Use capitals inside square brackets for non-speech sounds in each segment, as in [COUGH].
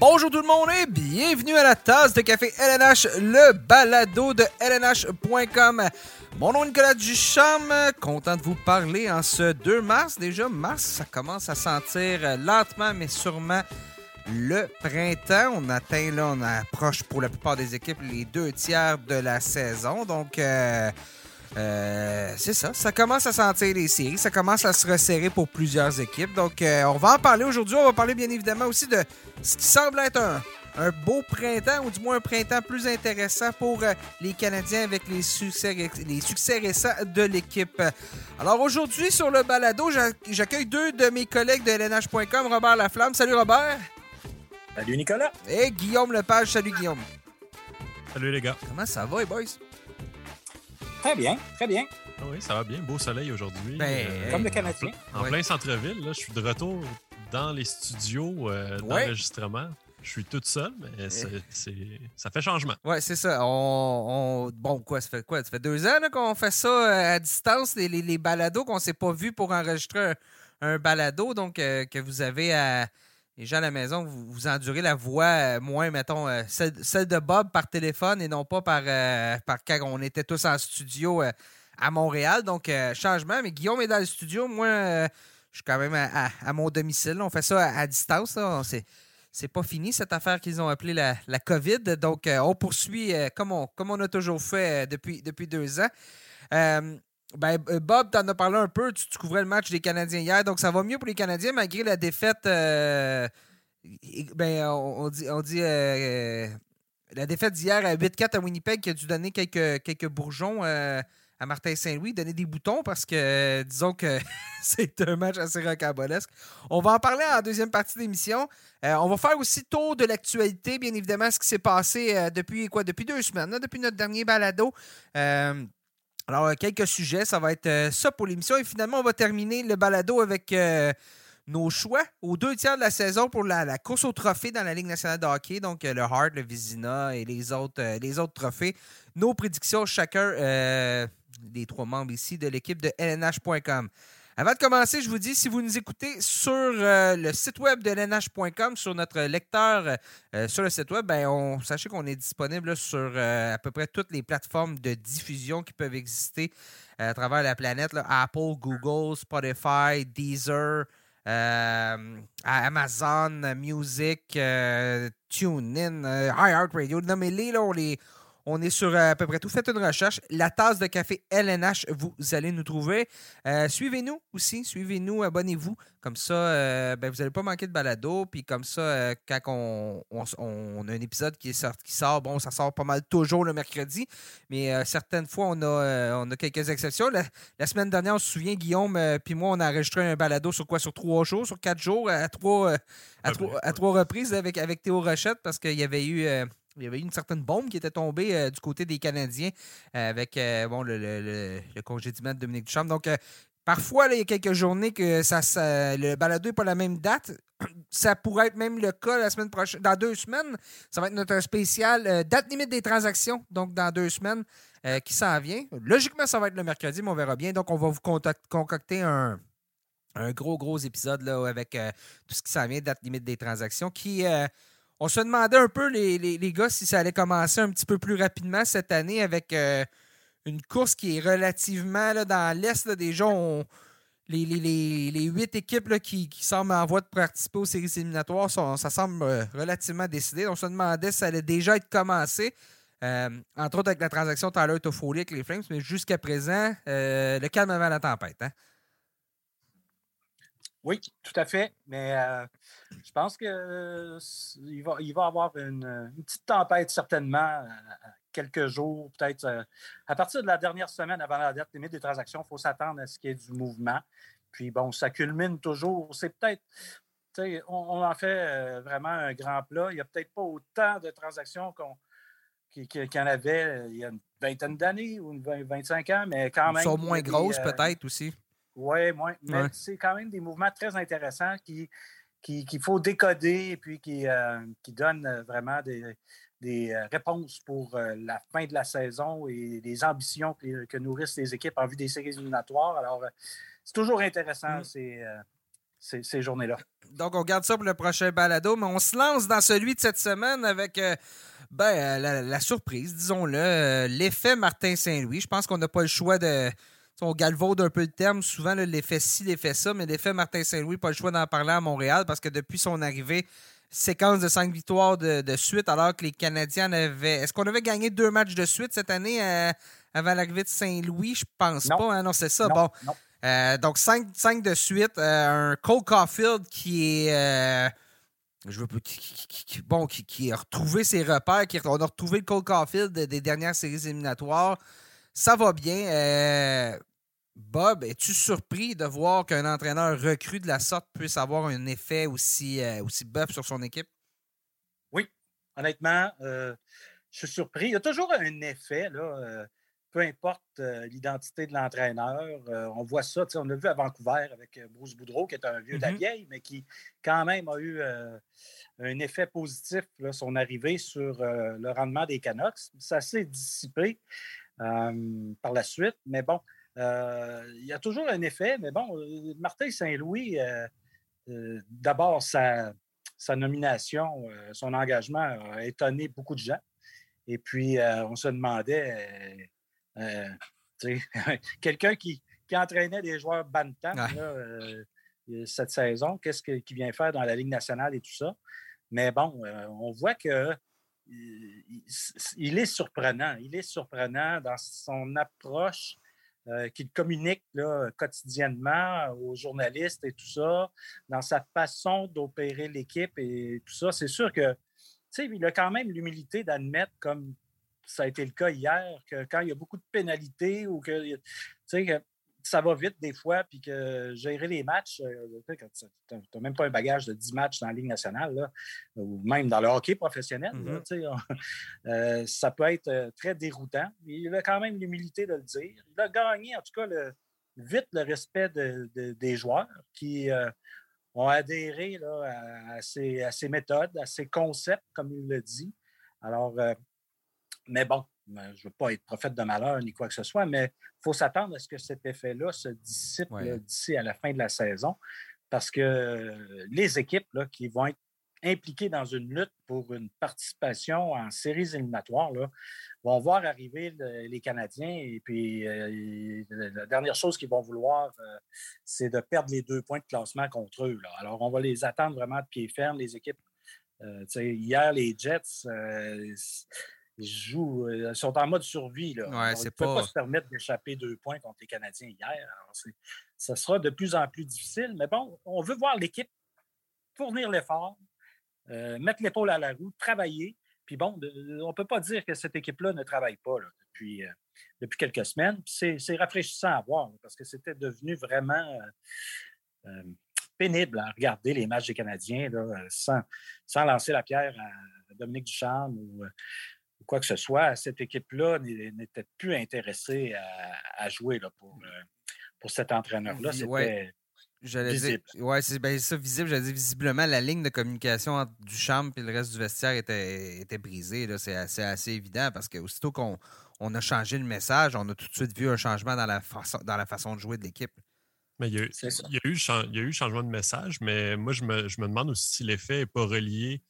Bonjour tout le monde et bienvenue à la tasse de café LNH, le balado de LNH.com. Mon nom est Nicolas Duchamp, content de vous parler en ce 2 mars. Déjà, mars, ça commence à sentir lentement mais sûrement le printemps. On atteint, là, on approche pour la plupart des équipes les deux tiers de la saison. Donc, euh, euh, c'est ça. Ça commence à sentir les séries. Ça commence à se resserrer pour plusieurs équipes. Donc, euh, on va en parler aujourd'hui. On va parler bien évidemment aussi de ce qui semble être un, un beau printemps, ou du moins un printemps plus intéressant pour euh, les Canadiens avec les succès, les succès récents de l'équipe. Alors aujourd'hui, sur le balado, j'accueille deux de mes collègues de LNH.com, Robert Laflamme. Salut Robert. Salut Nicolas. Et Guillaume Lepage. Salut Guillaume. Salut les gars. Comment ça va, les boys? Très bien, très bien. Ah oui, ça va bien. Beau soleil aujourd'hui. Ben, euh, Comme le Canadien. En, Ouais. plein centre-ville. Là, je suis de retour dans les studios euh, Ouais. d'enregistrement. Je suis toute seule, mais c'est, c'est- ça fait changement. Ouais, c'est ça. On, on- Bon, quoi, ça fait quoi? Ça fait deux ans là, qu'on fait ça euh, à distance, les, les, les balados, qu'on s'est pas vu pour enregistrer un, un balado, donc euh, que vous avez à. Les gens à la maison, vous, vous endurez la voix euh, moins, mettons, euh, celle, de Bob par téléphone et non pas par, euh, par quand on était tous en studio à Montréal. Donc, changement. Mais Guillaume est dans le studio. Moi, je suis quand même à, mon domicile. On fait ça à, distance. là. On s'est- c'est pas fini cette affaire qu'ils ont appelée la, la COVID. Donc, on poursuit comme, on, comme on a toujours fait depuis, depuis deux ans. Ben, euh, Bob, t'en as parlé un peu. Tu, couvrais le match des Canadiens hier. Donc, ça va mieux pour les Canadiens malgré la défaite. euh, ben, on, dit. Euh, la défaite d'hier à 8-4 à Winnipeg qui a dû donner quelques, quelques bourgeons à Martin Saint-Louis, donner des boutons parce que, disons que [LAUGHS] c'est un match assez rocambolesque. On va en parler en deuxième partie. Euh, on va faire aussi tour de l'actualité, bien évidemment, ce qui s'est passé depuis quoi Depuis deux semaines, depuis notre dernier balado. Alors, euh, quelques sujets, ça va être euh, ça pour l'émission. Et finalement, on va terminer le balado avec euh, nos choix aux deux tiers de la saison pour la, course au trophée dans la Ligue nationale de hockey. Donc, le Hart, le Vizina et les autres, les autres trophées. Nos prédictions, chacun des trois membres ici de l'équipe de LNH.com. Avant de commencer, je vous dis, si vous nous écoutez sur euh, le site web de LNH.com, sur notre lecteur euh, sur le site web, ben, sachez qu'on est disponible sur euh, à peu près toutes les plateformes de diffusion qui peuvent exister à travers la planète. Apple, Google, Spotify, Deezer, Amazon Music, TuneIn, iHeartRadio. Nommez-les, on les... On est sur euh, à peu près tout. Faites une recherche. La tasse de café LNH, vous allez nous trouver. Euh, suivez-nous aussi. Suivez-nous, abonnez-vous. Comme ça, euh, ben, vous n'allez pas manquer de balado. Puis comme ça, euh, quand on, on- on a un épisode qui, est sort- qui sort, bon, ça sort pas mal toujours le mercredi. Mais certaines fois, on a, on a quelques exceptions. La, la semaine dernière, on se souvient, Guillaume, puis moi, on a enregistré un balado sur quoi? Sur trois jours, sur quatre jours, à trois, à Ah trois, à trois reprises avec, avec Théo Rochette parce qu'il y avait eu. Il y avait eu une certaine bombe qui était tombée euh, du côté des Canadiens euh, avec euh, bon, le, le, le- de Dominique Duchamp. Donc, parfois, il y a quelques journées que ça, le balado n'est pas la même date. [CLEARS THROAT] Ça pourrait être même le cas la semaine prochaine. Dans deux semaines, ça va être notre spécial date limite des transactions. Donc, dans deux semaines, qui s'en vient. Logiquement, ça va être le mercredi, mais on verra bien. Donc, on va vous concocter un, un gros, gros épisode là, avec tout ce qui s'en vient, date limite des transactions, qui... on se demandait un peu, les, les, gars, si ça allait commencer un petit peu plus rapidement cette année avec euh, une course qui est relativement là, dans l'Est. Déjà, les, huit équipes qui, qui semblent en voie de participer aux séries éliminatoires, ça semble euh, relativement décidé. On se demandait si ça allait déjà être commencé. Euh, entre autres avec la transaction Tyler Toffoli avec les Flames, mais jusqu'à présent, le calme avant la tempête. hein. Oui, tout à fait. Mais euh, je pense que euh, il va, il va y avoir une, une petite tempête certainement, euh, quelques jours, peut-être. euh, à partir de la dernière semaine avant la date limite des transactions, il faut s'attendre à ce qu'il y ait du mouvement. Puis bon, ça culmine toujours. C'est peut-être. tu sais, On, on en fait euh, vraiment un grand plat. Il n'y a peut-être pas autant de transactions qu'on qu'il qu'il y en avait euh, il y a une vingtaine d'années ou une vingt- 25 ans, mais quand Ils même. sont il y a moins grosses, euh, peut-être aussi. Oui, moins. Mais Ouais. c'est quand même des mouvements très intéressants qui, qui- qu'il faut décoder et puis qui, euh, qui donnent euh, vraiment des, des euh, réponses pour euh, la fin de la saison et les ambitions que, que nourrissent les équipes en vue des séries éliminatoires. Alors, c'est toujours intéressant. Mm. Euh, ces, journées-là. Donc, on garde ça pour le prochain balado, mais on se lance dans celui de cette semaine avec ben, la, surprise, disons-le, l'effet Martin Saint-Louis. Je pense qu'on n'a pas le choix de. On galvaude un peu le terme, souvent l'effet ci, l'effet ça, mais l'effet Martin Saint-Louis, pas le choix d'en parler à Montréal parce que depuis son arrivée, séquence de cinq victoires de, suite, alors que les Canadiens avaient. Est-ce qu'on avait gagné deux matchs de suite cette année euh, avant l'arrivée de Saint-Louis? Je pense pas. Hein? Non, c'est ça. bon. Euh, donc, cinq, de suite. Euh, un Cole Caulfield qui est. je veux qui, bon, qui, a retrouvé ses repères. Qui, on a retrouvé le Cole Caulfield des dernières séries éliminatoires. Ça va bien. Bob, es-tu surpris de voir qu'un entraîneur recru de la sorte puisse avoir un effet aussi, euh, aussi bœuf sur son équipe? Oui, honnêtement, euh, je suis surpris. Il y a toujours un effet, là, euh, peu importe l'identité de l'entraîneur. on voit ça, on l'a vu à Vancouver avec Bruce Boudreau, qui est un vieux de la vieille, mais qui quand même a eu un effet positif, son arrivée sur le rendement des Canucks. Ça s'est dissipé par la suite, mais bon, euh, il y a toujours un effet, mais bon, euh, Martin Saint-Louis, euh, d'abord, sa, nomination, son engagement a étonné beaucoup de gens. Et puis, on se demandait, [LAUGHS] quelqu'un qui, entraînait des joueurs bantam cette saison, qu'est-ce qu'il vient faire dans la Ligue nationale et tout ça? Mais bon, on voit que il est surprenant. Il est surprenant dans son approche euh, qu'il communique quotidiennement aux journalistes et tout ça, dans sa façon d'opérer l'équipe et tout ça. C'est sûr que, il a quand même l'humilité d'admettre, comme ça a été le cas hier, que quand il y a beaucoup de pénalités ou que, que ça va vite des fois, puis que gérer les matchs, euh, tu n'as même pas un bagage de 10 matchs dans la Ligue nationale, ou même dans le hockey professionnel, mm-hmm. [LAUGHS] euh, ça peut être euh, très déroutant. Il a quand même l'humilité de le dire. Il a gagné, en tout cas, le, vite le respect des joueurs qui ont adhéré à, à, ces, méthodes, à ces concepts, comme il le dit. Alors, mais bon, je ne veux pas être prophète de malheur ni quoi que ce soit, mais il faut s'attendre à ce que cet effet-là se dissipe d'ici à la fin de la saison parce que les équipes là, qui vont être impliquées dans une lutte pour une participation en séries éliminatoires là, vont voir arriver les Canadiens et puis euh, la dernière chose qu'ils vont vouloir, euh, c'est de perdre les deux points de classement contre eux. Alors, on va les attendre vraiment de pied ferme, les équipes. Euh, hier, les Jets, ils jouent, ils sont en mode survie. Là. Ouais, ne peut pas... se permettre d'échapper deux points contre les Canadiens hier. ça sera de plus en plus difficile. Mais bon, on veut voir l'équipe fournir l'effort, euh, mettre l'épaule à la roue, travailler. Puis bon, on ne peut pas dire que cette équipe-là ne travaille pas depuis, euh, depuis quelques semaines. C'est rafraîchissant à voir parce que c'était devenu vraiment euh, pénible à regarder les matchs des Canadiens sans, sans lancer la pierre à Dominique Ducharme ou quoi que ce soit, cette équipe-là n'était plus intéressée à, jouer là, pour, euh, pour cet entraîneur-là. C'était visible. Oui, c'est ben, ça, visible. J'allais dire, visiblement, la ligne de communication entre Duchamp et le reste du vestiaire était, était brisée. C'est assez, assez évident parce qu'aussitôt qu'on on a changé le message, on a tout de suite vu un changement dans la façon, dans la façon de jouer de l'équipe. Mais il y, a, il, eu, il y a eu changement de message, mais moi, je me, je me demande aussi si l'effet n'est pas relié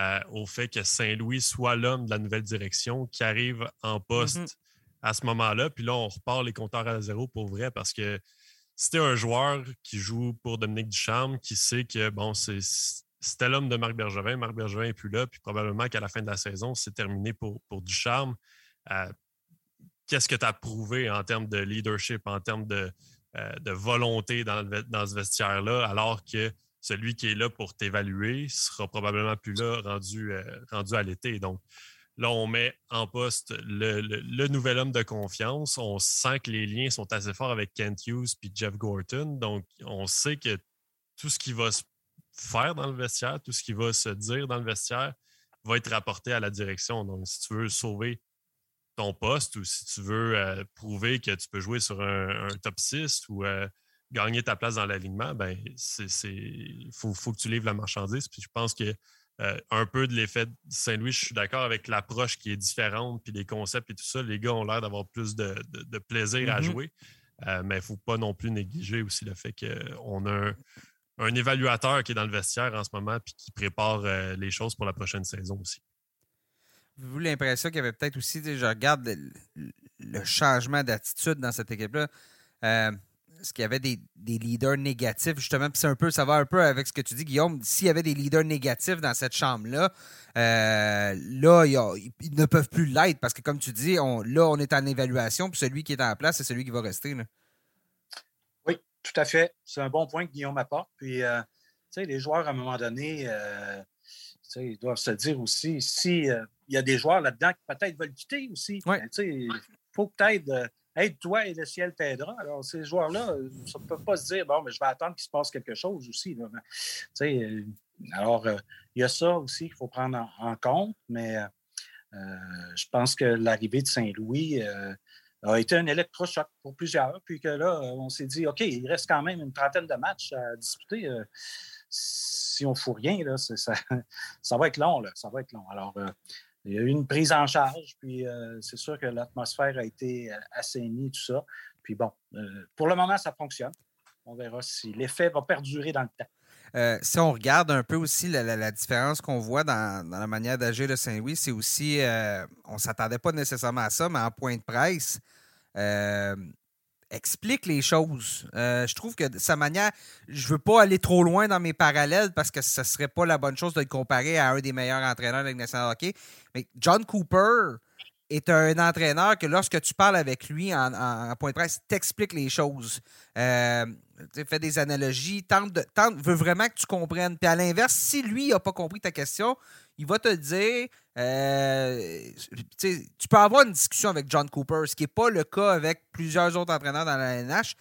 euh, au fait que Saint-Louis soit l'homme de la nouvelle direction qui arrive en poste mm-hmm. à ce moment-là. Puis là, on repart les compteurs à zéro pour vrai parce que c'était un joueur qui joue pour Dominique Ducharme, qui sait que bon, c'était l'homme de Marc Bergevin. Marc Bergevin n'est plus là, puis probablement qu'à la fin de la saison, c'est terminé pour, pour Ducharme. Euh, qu'est-ce que tu as prouvé en termes de leadership, en termes de, euh, de volonté dans, dans ce vestiaire-là, alors que celui qui est là pour t'évaluer sera probablement plus là rendu, euh, à l'été. Donc, là, on met en poste le, nouvel homme de confiance. On sent que les liens sont assez forts avec Kent Hughes et Jeff Gorton. Donc, on sait que tout ce qui va se faire dans le vestiaire, tout ce qui va se dire dans le vestiaire va être rapporté à la direction. Donc, si tu veux sauver ton poste ou si tu veux euh, prouver que tu peux jouer sur un, top 6 ou euh, gagner ta place dans l'alignement, ben, il faut, faut, que tu livres la marchandise. Puis je pense que euh, un peu de l'effet de Saint-Louis, je suis d'accord avec l'approche qui est différente, puis les concepts et tout ça. Les gars ont l'air d'avoir plus de, plaisir à mm-hmm. jouer. Euh, mais il ne faut pas non plus négliger aussi le fait qu'on a un évaluateur qui est dans le vestiaire en ce moment puis qui prépare les choses pour la prochaine saison aussi. Vous avez l'impression qu'il y avait peut-être aussi, je regarde le, changement d'attitude dans cette équipe-là. Est-ce qu'il y avait des, leaders négatifs, justement? Puis c'est un peu, ça va un peu avec ce que tu dis, Guillaume. S'il y avait des leaders négatifs dans cette chambre-là, là, ils ne peuvent plus l'être parce que, comme tu dis, on, là, on est en évaluation, puis celui qui est en place, c'est celui qui va rester. Là. Tout à fait. C'est un bon point que Guillaume apporte. Puis, euh, tu sais, les joueurs, à un moment donné, euh, ils doivent se dire aussi, si euh, il y a des joueurs là-dedans qui peut-être veulent quitter aussi, ben, il faut peut-être aide-toi et le ciel t'aidera. Alors, ces joueurs-là, ça ne peut pas se dire, bon, mais je vais attendre qu'il se passe quelque chose aussi. Ben, alors, il y a ça aussi qu'il faut prendre en compte, mais je pense que l'arrivée de Saint-Louis a été un électrochoc pour plusieurs. Puis que là, on s'est dit, OK, il reste quand même une trentaine de matchs à disputer. Euh, si on ne fout rien, là, ça, [LAUGHS] ça, va être long. Là, ça va être long. Alors, euh, il y a eu une prise en charge, puis euh, c'est sûr que l'atmosphère a été assainie, tout ça. Puis bon, pour le moment, ça fonctionne. On verra si l'effet va perdurer dans le temps. si on regarde un peu aussi la, différence qu'on voit dans, la manière d'agir de Saint-Louis, c'est aussi, on ne s'attendait pas nécessairement à ça, mais en point de presse, euh, explique les choses. Euh, je trouve que sa manière, je veux pas aller trop loin dans mes parallèles parce que ce serait pas la bonne chose de le comparer à un des meilleurs entraîneurs de la National Hockey. Mais John Cooper est un entraîneur que lorsque tu parles avec lui en, point de presse, t'explique les choses. Euh, fait des analogies, tente, de, tente veut vraiment que tu comprennes. Puis à l'inverse, si lui n'a pas compris ta question, il va te dire. Euh, tu peux avoir une discussion avec John Cooper, ce qui n'est pas le cas avec plusieurs autres entraîneurs dans la NH.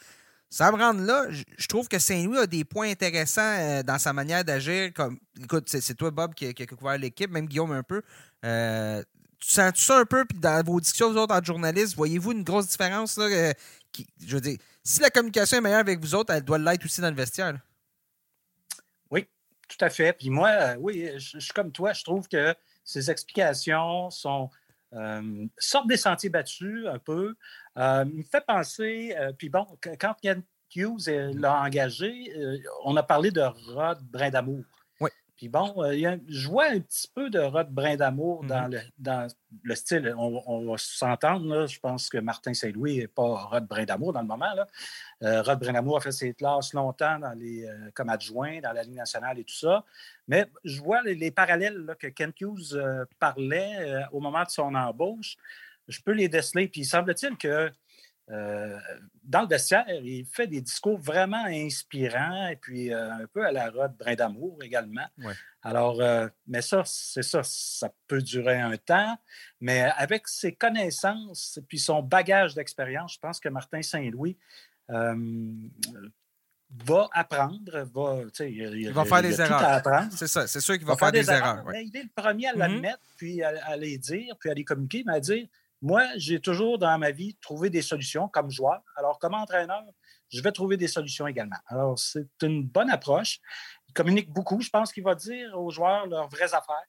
Ça me rend là, je trouve que Saint-Louis a des points intéressants euh, dans sa manière d'agir. Comme, écoute, c'est toi, Bob, qui, qui a couvert l'équipe, même Guillaume un peu. Euh, tu sens ça un peu, puis dans vos discussions, vous autres, en journaliste, voyez-vous une grosse différence? Là, qui, je dire, si la communication est meilleure avec vous autres, elle doit l'être aussi dans le vestiaire. Tout à fait. Puis moi, euh, oui, je, suis comme toi, je trouve que ces explications sont euh, sortent des sentiers battus un peu. Euh, il me fait penser, puis bon, quand Ken Hughes l'a engagé, on a parlé de Rod Brindamour. Puis bon, euh, je vois un petit peu de Rod Brindamour dans, mm-hmm. le, dans le style. On, va s'entendre. Je pense que Martin Saint-Louis n'est pas Rod Brindamour dans le moment. Là. Euh, Rod Brindamour a fait ses classes longtemps dans les, euh, comme adjoint dans la Ligue nationale et tout ça. Mais je vois les, parallèles que Ken Hughes parlait au moment de son embauche. Je peux les déceler. Puis semble-t-il que euh, dans le vestiaire, il fait des discours vraiment inspirants et puis euh, un peu à la Rod brin d'amour également. Alors, euh, mais ça, c'est ça, ça peut durer un temps, mais avec ses connaissances et puis son bagage d'expérience, je pense que Martin Saint-Louis va apprendre, va, il, va faire des erreurs. C'est ça, c'est sûr qu'il va, faire, des, erreurs. Il est le premier à mm-hmm. l'admettre, puis à, à, les dire, puis à les communiquer, mais à dire moi, j'ai toujours dans ma vie trouvé des solutions comme joueur. Alors, comme entraîneur, je vais trouver des solutions également. Alors, c'est une bonne approche. Il communique beaucoup. Je pense qu'il va dire aux joueurs leurs vraies affaires.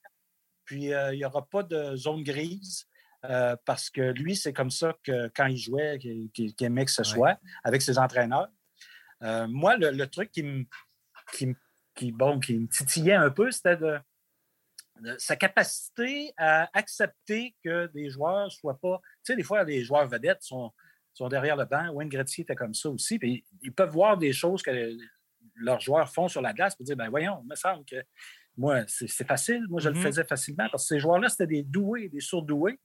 Puis, euh, il n'y aura pas de zone grise. Euh, parce que lui, c'est comme ça que quand il jouait, qu'il aimait que ce soit avec ses entraîneurs. Euh, moi, le, truc qui me, qui, bon, qui me titillait un peu, c'était de, sa capacité à accepter que des joueurs ne soient pas. Tu sais, des fois, les joueurs vedettes sont, sont derrière le banc. Wayne Gretzky était comme ça aussi. Puis ils peuvent voir des choses que leurs joueurs font sur la glace et dire ben voyons, il me semble que moi, c'est facile. Moi, je le mm-hmm. faisais facilement parce que ces joueurs-là, c'était des doués, des surdoués.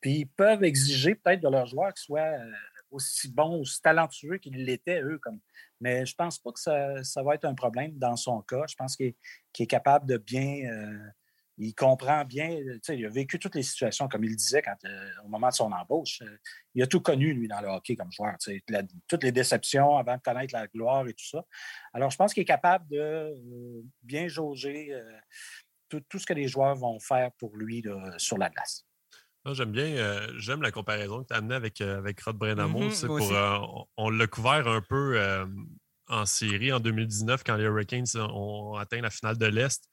Puis ils peuvent exiger peut-être de leurs joueurs qu'ils soient euh, aussi bons, aussi talentueux qu'ils l'étaient, eux. Comme... Mais je ne pense pas que ça, va être un problème dans son cas. Je pense qu'il est capable de bien. Euh, il comprend bien, euh, il a vécu toutes les situations, comme il disait quand, euh, au moment de son embauche. Euh, il a tout connu, lui, dans le hockey comme joueur. toutes les déceptions avant de connaître la gloire et tout ça. Alors, je pense qu'il est capable de bien jauger tout, ce que les joueurs vont faire pour lui sur la glace. J'aime bien, j'aime la comparaison que tu as amenée avec, avec Rod Brenamo. Mm-hmm, on l'a couvert un peu en série en 2019 quand les Hurricanes ont atteint la finale de l'Est.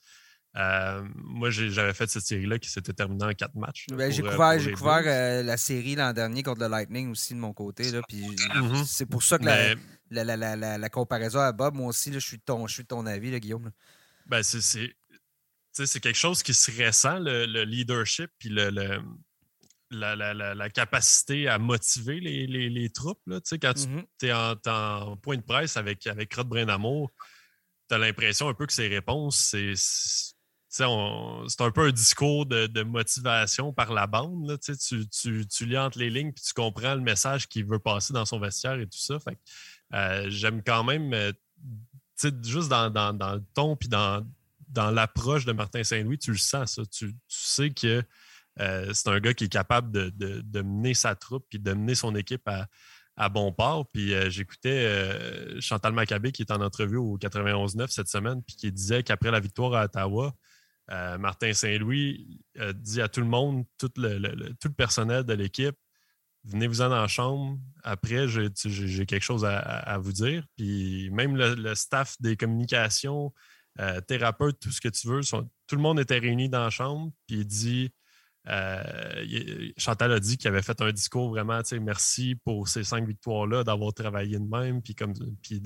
Moi, j'avais fait cette série-là qui s'était terminée en quatre matchs. Ben, j'ai couvert, couvert la série l'an dernier contre le Lightning aussi de mon côté. Mm-hmm. C'est pour ça que la, la, la, comparaison à Bob, moi aussi, je, suis de ton, je suis ton avis, Guillaume. Ben, c'est quelque chose qui se ressent, le, leadership puis le, la, capacité à motiver les, troupes. Là. Quand tu mm-hmm. es en, point de presse avec, avec Rod Brindamour, tu as l'impression un peu que ses réponses, c'est. C'est un peu un discours de, motivation par la bande. Tu, tu, tu, lis entre les lignes puis tu comprends le message qu'il veut passer dans son vestiaire et tout ça. Euh, j'aime quand même, euh, juste dans, dans, le ton puis dans, dans l'approche de Martin Saint-Louis, tu le sens, ça. Tu, sais que euh, c'est un gars qui est capable de, mener sa troupe puis de mener son équipe à, bon port. Puis j'écoutais Chantal Maccabé qui est en entrevue au 91-9 cette semaine, puis qui disait qu'après la victoire à Ottawa, Martin Saint-Louis dit à tout le monde, tout le, personnel de l'équipe, venez-vous-en dans la chambre. Après, j'ai quelque chose à, vous dire. Puis même le staff des communications, euh, thérapeute, tout ce que tu veux. tout le monde était réuni dans la chambre, puis il dit euh, Chantal a dit qu'il avait fait un discours vraiment, merci pour ces cinq victoires-là, d'avoir travaillé de même, puis, comme, puis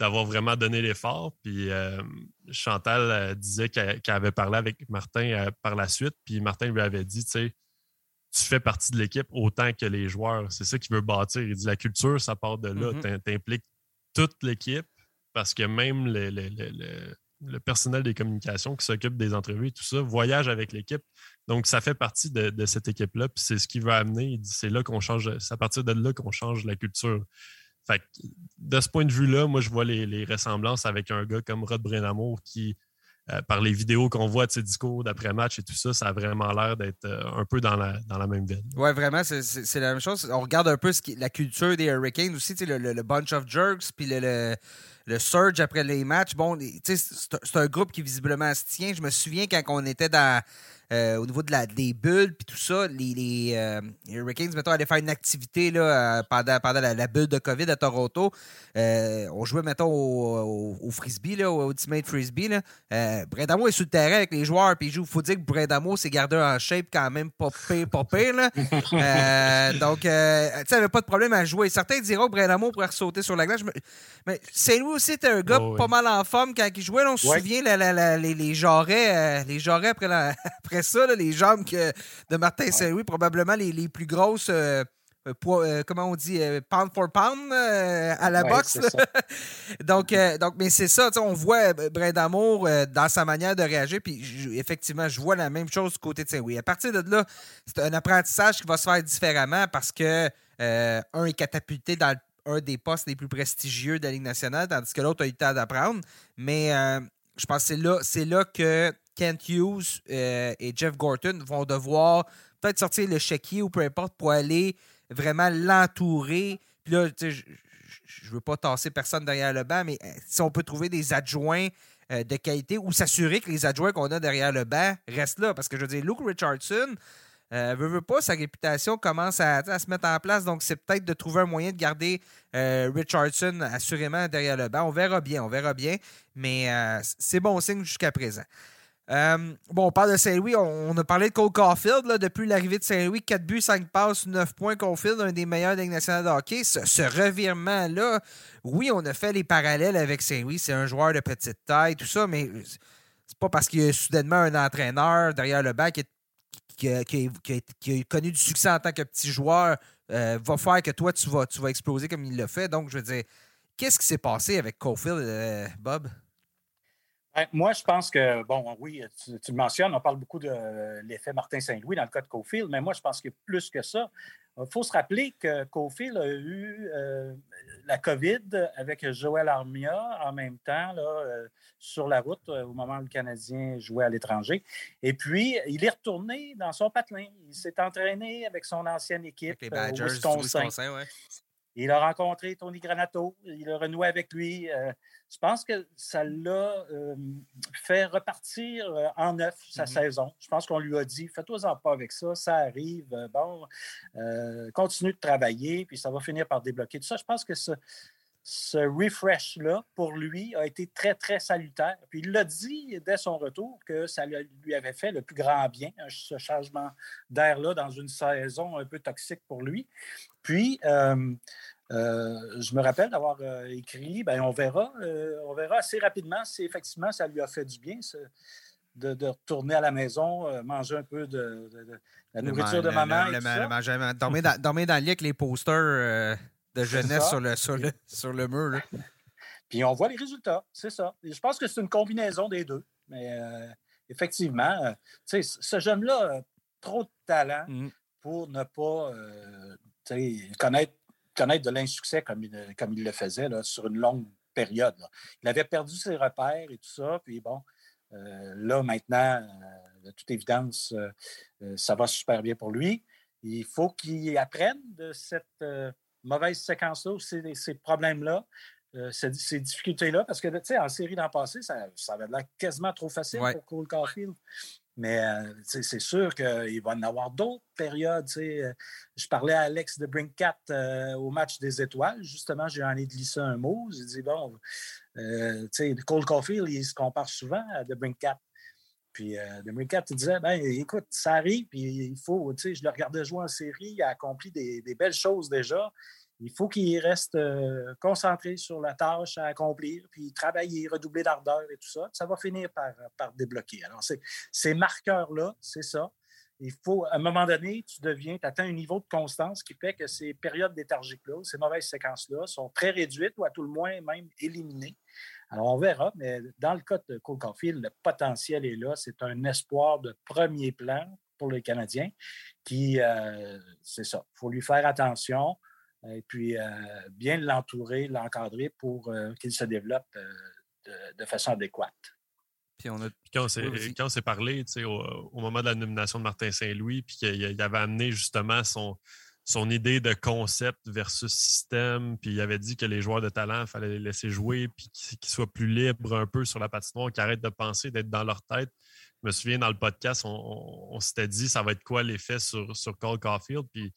d'avoir vraiment donné l'effort. Puis euh, Chantal disait qu'elle avait parlé avec Martin par la suite, puis Martin lui avait dit, tu fais partie de l'équipe autant que les joueurs. C'est ça qu'il veut bâtir. Il dit, la culture, ça part de là. Mm-hmm. Tu impliques toute l'équipe parce que même le, personnel des communications qui s'occupe des entrevues et tout ça voyage avec l'équipe. Donc, ça fait partie de, cette équipe-là. Puis c'est ce qui va amener. C'est là qu'on change. C'est à partir de là qu'on change la culture. Fait de ce point de vue-là, moi, je vois les, ressemblances avec un gars comme Rod Brenamour qui, euh, par les vidéos qu'on voit de ses discours d'après-match et tout ça, ça a vraiment l'air d'être euh, un peu dans la, même veine. Oui, vraiment, c'est la même chose. On regarde un peu la culture des Hurricanes aussi, le, le, bunch of jerks, puis le le surge après les matchs, bon, c'est un groupe qui visiblement se tient. Je me souviens quand on était dans euh, au niveau de la, des bulles puis tout ça, les, les, euh, Hurricanes, mettons, allaient faire une activité là, euh, pendant, pendant la, bulle de COVID à Toronto. on jouait, mettons, au, frisbee, là, au Ultimate Frisbee. Là. Brendamo est sur le terrain avec les joueurs, puis il joue. faut dire que Brendamo s'est gardé en shape quand même pas pire, pas pire là. [LAUGHS] donc, tu sais, avait pas de problème à jouer. Certains diront que Brendamo pourrait sauter sur la glace. Mais Saint-Louis aussi était un gars pas mal en forme quand il jouait. on se souvient les, les jarrets, les jarrets après la, [LAUGHS] ça, les jambes de Martin Saint-Louis, probablement les, plus grosses. Euh, euh, euh, comment on dit, pound for pound à la boxe. [LAUGHS] donc, donc, mais c'est ça, on voit Brin d'Amour dans sa manière de réagir, puis effectivement, je vois la même chose du côté de Saint-Louis. À partir de là, c'est un apprentissage qui va se faire différemment parce que un est catapulté dans un des postes les plus prestigieux de la Ligue nationale, tandis que l'autre a eu le temps d'apprendre. Mais je pense que c'est là, que Kent Hughes euh, et Jeff Gorton vont devoir peut-être sortir le chéquier ou peu importe pour aller vraiment l'entourer. Puis là, je ne veux pas tasser personne derrière le banc, mais euh, si on peut trouver des adjoints euh, de qualité ou s'assurer que les adjoints qu'on a derrière le banc restent là. Parce que je veux dire, Luke Richardson, euh, veut, pas, sa réputation commence à, se mettre en place. Donc, c'est peut-être de trouver un moyen de garder Richardson assurément derrière le banc. On verra bien, on verra bien. Mais c'est bon signe jusqu'à présent. Euh, bon, on parle de Saint-Louis. On, a parlé de Cole Caulfield depuis l'arrivée de Saint-Louis. 4 buts, 5 passes, 9 points. Caulfield, un des meilleurs de la nationale de hockey. Ce, revirement-là, oui, on a fait les parallèles avec Saint-Louis. C'est un joueur de petite taille, tout ça, mais c'est pas parce qu'il y a soudainement un entraîneur derrière le banc qui, a, connu du succès en tant que petit joueur euh, va faire que toi, tu vas, tu vas exploser comme il l'a fait. Donc, je veux dire, qu'est-ce qui s'est passé avec Caulfield, euh, Bob? Ben, moi, je pense que, bon, oui, tu, le mentionnes, on parle beaucoup de l'effet Martin Saint-Louis dans le cas de Cofield, mais moi, je pense a plus que ça. Il faut se rappeler que Cofield a eu euh, la COVID avec Joël Armia en même temps là, euh, sur la route euh, au moment où le Canadien jouait à l'étranger. Et puis, il est retourné dans son patelin. Il s'est entraîné avec son ancienne équipe les Badgers, Wisconsin. Il a rencontré Tony Granato, il a renoué avec lui je pense que ça l'a euh, fait repartir euh, en neuf sa mm-hmm. saison. Je pense qu'on lui a dit fais-toi-en pas avec ça, ça arrive, euh, bon, continue de travailler, puis ça va finir par débloquer tout ça. Je pense que ce refresh-là, pour lui, a été très, très salutaire. Puis il l'a dit dès son retour que ça lui avait fait le plus grand bien, ce changement d'air-là dans une saison un peu toxique pour lui. Puis, euh, euh, je me rappelle d'avoir euh, écrit, ben, on verra, on verra assez rapidement si effectivement ça lui a fait du bien. de, retourner à la maison, manger un peu de, la nourriture de maman. dormir, [LAUGHS] dans, dormir, dans, le lit avec les posters de jeunesse sur le, sur, le, sur le mur. [LAUGHS] Puis on voit les résultats, c'est ça. je pense que c'est une combinaison des deux. Mais effectivement, ce jeune-là a trop de talent mmh. pour ne pas connaître, connaître de l'insuccès comme il, comme il le faisait là, sur une longue période. Il avait perdu ses repères et tout ça. Puis bon, là, maintenant, de toute évidence, ça va super bien pour lui. Il faut qu'il apprenne de cette mauvaise séquence-là, ces, ces problèmes-là, euh, ces, difficultés-là, parce que, tu sais, en série d'an passé, ça, ça avait l'air quasiment trop facile pour Cole Caulfield. Mais euh, c'est sûr qu'il va en avoir d'autres périodes. Euh, je parlais à Alex de Brinkat au match des étoiles. Justement, j'ai envie de glisser un mot. J'ai dit, bon, Cole Caulfield, il se compare souvent à de Brinkat. Puis euh, Brinkat, il disait, ben, écoute, ça arrive, puis il faut, je le regardais jouer en série, il a accompli des, belles choses déjà. Il faut qu'il reste euh, concentré sur la tâche à accomplir, puis travailler, redoubler d'ardeur et tout ça. Ça va finir par, débloquer. Alors, ces marqueurs-là, c'est ça. Il faut, à un moment donné, tu deviens, tu atteins un niveau de constance qui fait que ces périodes léthargiques-là, ces mauvaises séquences-là, sont très réduites ou à tout le moins même éliminées. Alors, on verra, mais dans le cas de Cole Caulfield, le potentiel est là. C'est un espoir de premier plan pour les Canadiens qui, euh, c'est ça, il faut lui faire attention et puis euh, bien l'entourer, l'encadrer pour euh, qu'il se développe de, façon adéquate. Puis on a... quand on s'est parlé au, au, moment de la nomination de Martin Saint-Louis, puis qu'il avait amené justement son, son idée de concept versus système, puis il avait dit que les joueurs de talent, il fallait les laisser jouer, puis qu'ils soient plus libres un peu sur la patinoire, qu'ils arrêtent de penser, d'être dans leur tête. Je me souviens, dans le podcast, on, s'était dit ça va être quoi l'effet sur, sur Cole Caulfield, puis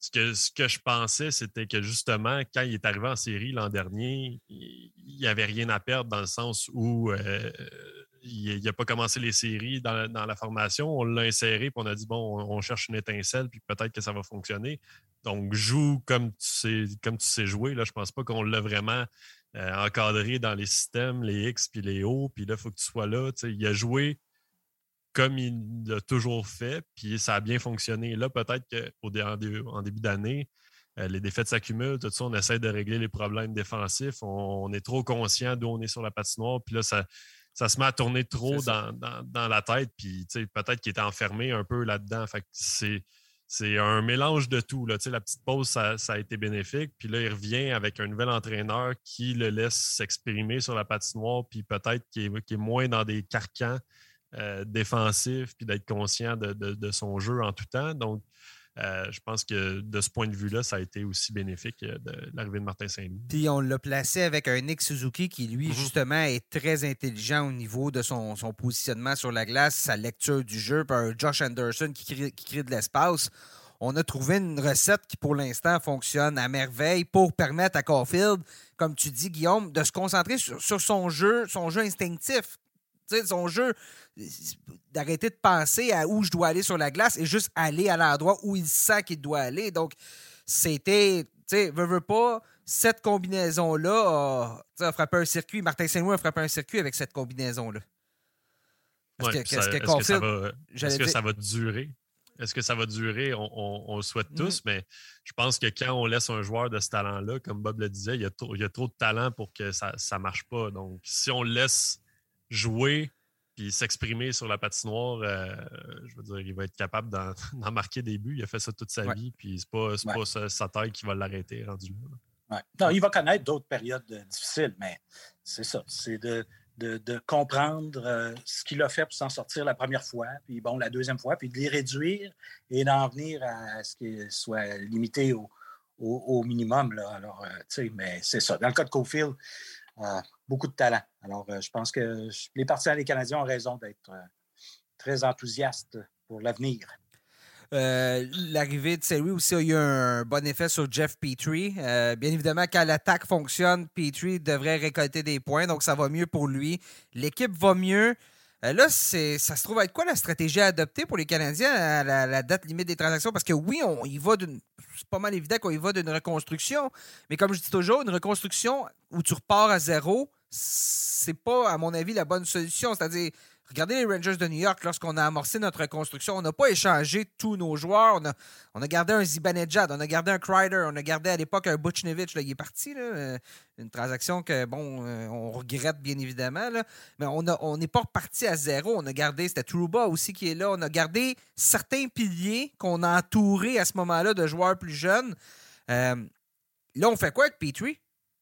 ce que, je pensais, c'était que justement, quand il est arrivé en série l'an dernier, il n'y avait rien à perdre dans le sens où euh, il n'a pas commencé les séries dans, la formation. On l'a inséré, puis on a dit, bon, on, cherche une étincelle, puis peut-être que ça va fonctionner. Donc, joue comme tu sais, jouer. Là, je pense pas qu'on l'a vraiment euh, encadré dans les systèmes, les X puis les O, puis là, il faut que tu sois là. il a joué comme il l'a toujours fait, puis ça a bien fonctionné. Là, peut-être qu'en en début d'année, euh, les défaites s'accumulent, tout ça, on essaie de régler les problèmes défensifs. On, on est trop conscient d'où on est sur la patinoire, puis là, ça, ça se met à tourner trop dans, la tête, puis peut-être qu'il est enfermé un peu là-dedans. c'est. C'est un mélange de tout. Là. La petite pause, ça, a été bénéfique. Puis là, il revient avec un nouvel entraîneur qui le laisse s'exprimer sur la patinoire, puis peut-être qu'il est, moins dans des carcans euh, défensifs, puis d'être conscient de, de, son jeu en tout temps. Donc, euh, je pense que de ce point de vue-là, ça a été aussi bénéfique euh, de l'arrivée de Martin Saint-Louis. Puis on l'a placé avec un Nick Suzuki qui, lui, mhm. justement, est très intelligent au niveau de son, positionnement sur la glace, sa lecture du jeu, par un Josh Anderson qui crée, qui crée de l'espace. On a trouvé une recette qui, pour l'instant, fonctionne à merveille pour permettre à Caulfield, comme tu dis, Guillaume, de se concentrer sur, sur son jeu, son jeu instinctif son jeu, d'arrêter de penser à où je dois aller sur la glace et juste aller à l'endroit où il sent qu'il doit aller. Donc, c'était, tu sais, veut pas, cette combinaison-là a, frappé un circuit. Martin Saint-Louis a frappé un circuit avec cette combinaison-là. Est-ce que, ça va durer? Est-ce que ça va durer? On, le souhaite tous, mm. mais je pense que quand on laisse un joueur de ce talent-là, comme Bob le disait, il y, a trop, il y a trop de talent pour que ça ne marche pas. Donc, si on laisse jouer puis s'exprimer sur la patinoire, euh, je veux dire, il va être capable d'en [LAUGHS] marquer des buts. Il a fait ça toute sa vie, puis c'est pas, pas sa, taille qui va l'arrêter rendu là. Non, il va connaître d'autres périodes difficiles, mais c'est ça. C'est de, de, comprendre euh, ce qu'il a fait pour s'en sortir la première fois, puis bon, la deuxième fois, puis de les réduire et d'en venir à ce qu'il soit limité au, au, minimum. Là. Alors, euh, tu sais, mais c'est ça. Dans le cas de Cofield, beaucoup de talent. Alors, euh, je pense que les partisans des Canadiens ont raison d'être euh, très enthousiastes pour l'avenir. L'arrivée de Louis aussi a eu un bon effet sur Jeff Petrie. bien évidemment, quand l'attaque fonctionne, Petrie devrait récolter des points, donc ça va mieux pour lui. L'équipe va mieux. Euh, là, c'est, ça se trouve être quoi la stratégie à adopter pour les Canadiens à la, date limite des transactions? Parce que oui, on y va d'une. C'est pas mal évident qu'on y va d'une reconstruction. Mais comme je dis toujours, une reconstruction où tu repars à zéro, c'est pas, à mon avis, la bonne solution. C'est-à-dire, Regardez les Rangers de New York, lorsqu'on a amorcé notre reconstruction, on n'a pas échangé tous nos joueurs. On a, gardé un Zibanejad, on a gardé un Kreider, on a gardé à l'époque un Butchnevich. Là, il est parti. Là, euh, une transaction que, bon, euh, on regrette bien évidemment. Mais on n'est pas reparti à zéro. On a gardé, c'était Trouba aussi qui est là. On a gardé certains piliers qu'on a entourés à ce moment-là de joueurs plus jeunes. Euh, là, on fait quoi avec Petrie?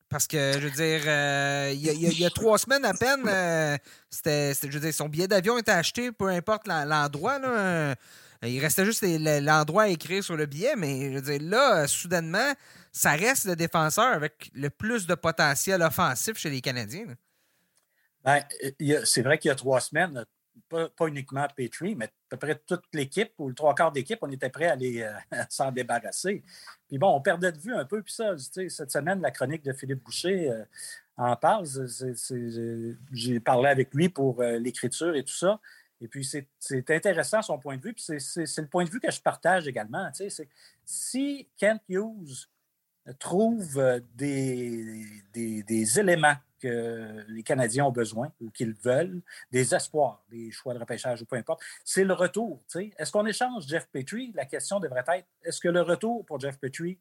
Parce que, je veux dire, euh, il, y a, trois semaines à peine, euh, c'était, je veux dire, son billet d'avion était acheté, peu importe l'endroit. Là, il restait juste l'endroit à écrire sur le billet, mais je veux dire, là, soudainement, ça reste le défenseur avec le plus de potentiel offensif chez les Canadiens. Ben, c'est vrai qu'il y a trois semaines, pas, uniquement Petrie, mais à peu près toute l'équipe ou le trois quarts d'équipe, on était prêt à, euh, [LAUGHS] s'en débarrasser. Puis bon, on perdait de vue un peu. Puis ça, cette semaine, la chronique de Philippe Boucher euh, en parle. J'ai parlé avec lui pour euh, l'écriture et tout ça. Et puis, c'est intéressant son point de vue. Puis c'est le point de vue que je partage également. Si Kent Hughes trouve des, des, des éléments que les Canadiens ont besoin ou qu'ils veulent, des espoirs, des choix de repêchage ou peu importe, c'est le retour. Est-ce qu'on échange Jeff Petrie? La question devrait être est-ce que le retour pour Jeff Petrie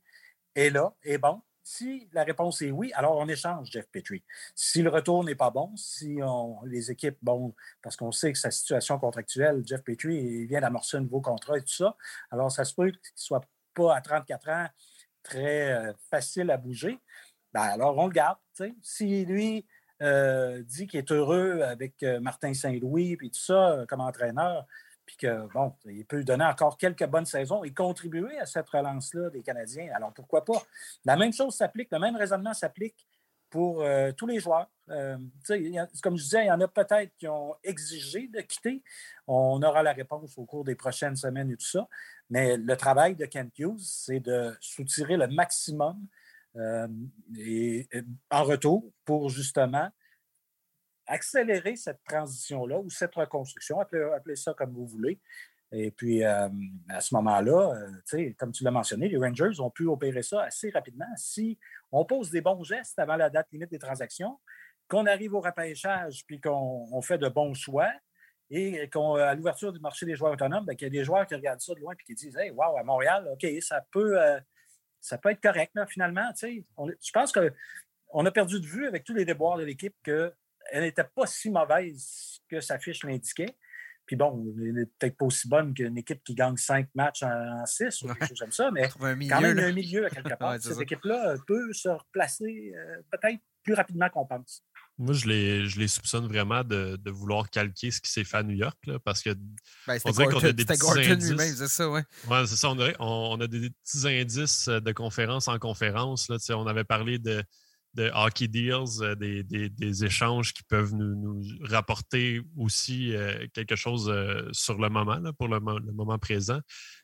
est là, est bon? Si la réponse est oui, alors on échange Jeff Petrie. Si le retour n'est pas bon, si on, les équipes, bon, parce qu'on sait que sa situation contractuelle, Jeff Petrie vient d'amorcer un nouveau contrat et tout ça, alors ça se peut qu'il ne soit pas à 34 ans très euh, facile à bouger. Ben, alors on le garde. Si lui euh, dit qu'il est heureux avec euh, Martin Saint-Louis et tout ça euh, comme entraîneur, puis que, bon, il peut lui donner encore quelques bonnes saisons et contribuer à cette relance-là des Canadiens. Alors, pourquoi pas? La même chose s'applique, le même raisonnement s'applique pour tous les joueurs. comme je disais, il y en a peut-être qui ont exigé de quitter. On aura la réponse au cours des prochaines semaines et tout ça. Mais le travail de Kent Hughes, c'est de soutirer le maximum euh, en retour pour justement accélérer cette transition-là ou cette reconstruction, appelez, ça comme vous voulez. Et puis, euh, à ce moment-là, euh, comme tu l'as mentionné, les Rangers ont pu opérer ça assez rapidement. Si on pose des bons gestes avant la date limite des transactions, qu'on arrive au repêchage puis qu'on fait de bons choix, et qu'à l'ouverture du marché des joueurs autonomes, ben, qu'il y a des joueurs qui regardent ça de loin et qui disent Hey, wow, à Montréal, OK, ça peut, ça peut être correct, finalement. je pense qu'on a perdu de vue avec tous les déboires de l'équipe qu'elle n'était pas si mauvaise que sa fiche l'indiquait. Puis bon, elle n'est peut-être pas aussi bonne qu'une équipe qui gagne cinq matchs en, six ou quelque chose comme ça, mais quand même, il y a un milieu à quelque [LAUGHS] part. Cette équipe-là peut se replacer euh, peut-être plus rapidement qu'on pense. Moi, je les, je les soupçonne vraiment de, de, vouloir calquer ce qui s'est fait à New York, là, parce que ben, on dirait qu'on a des petits indices. c'est ça, ouais. ouais c'est ça. On, on, a des petits indices de conférence en conférence. Là, on avait parlé de, de hockey deals, euh, des, des, des, échanges qui peuvent nous, nous rapporter aussi euh, quelque chose euh, sur le moment, là, pour le, le, moment présent.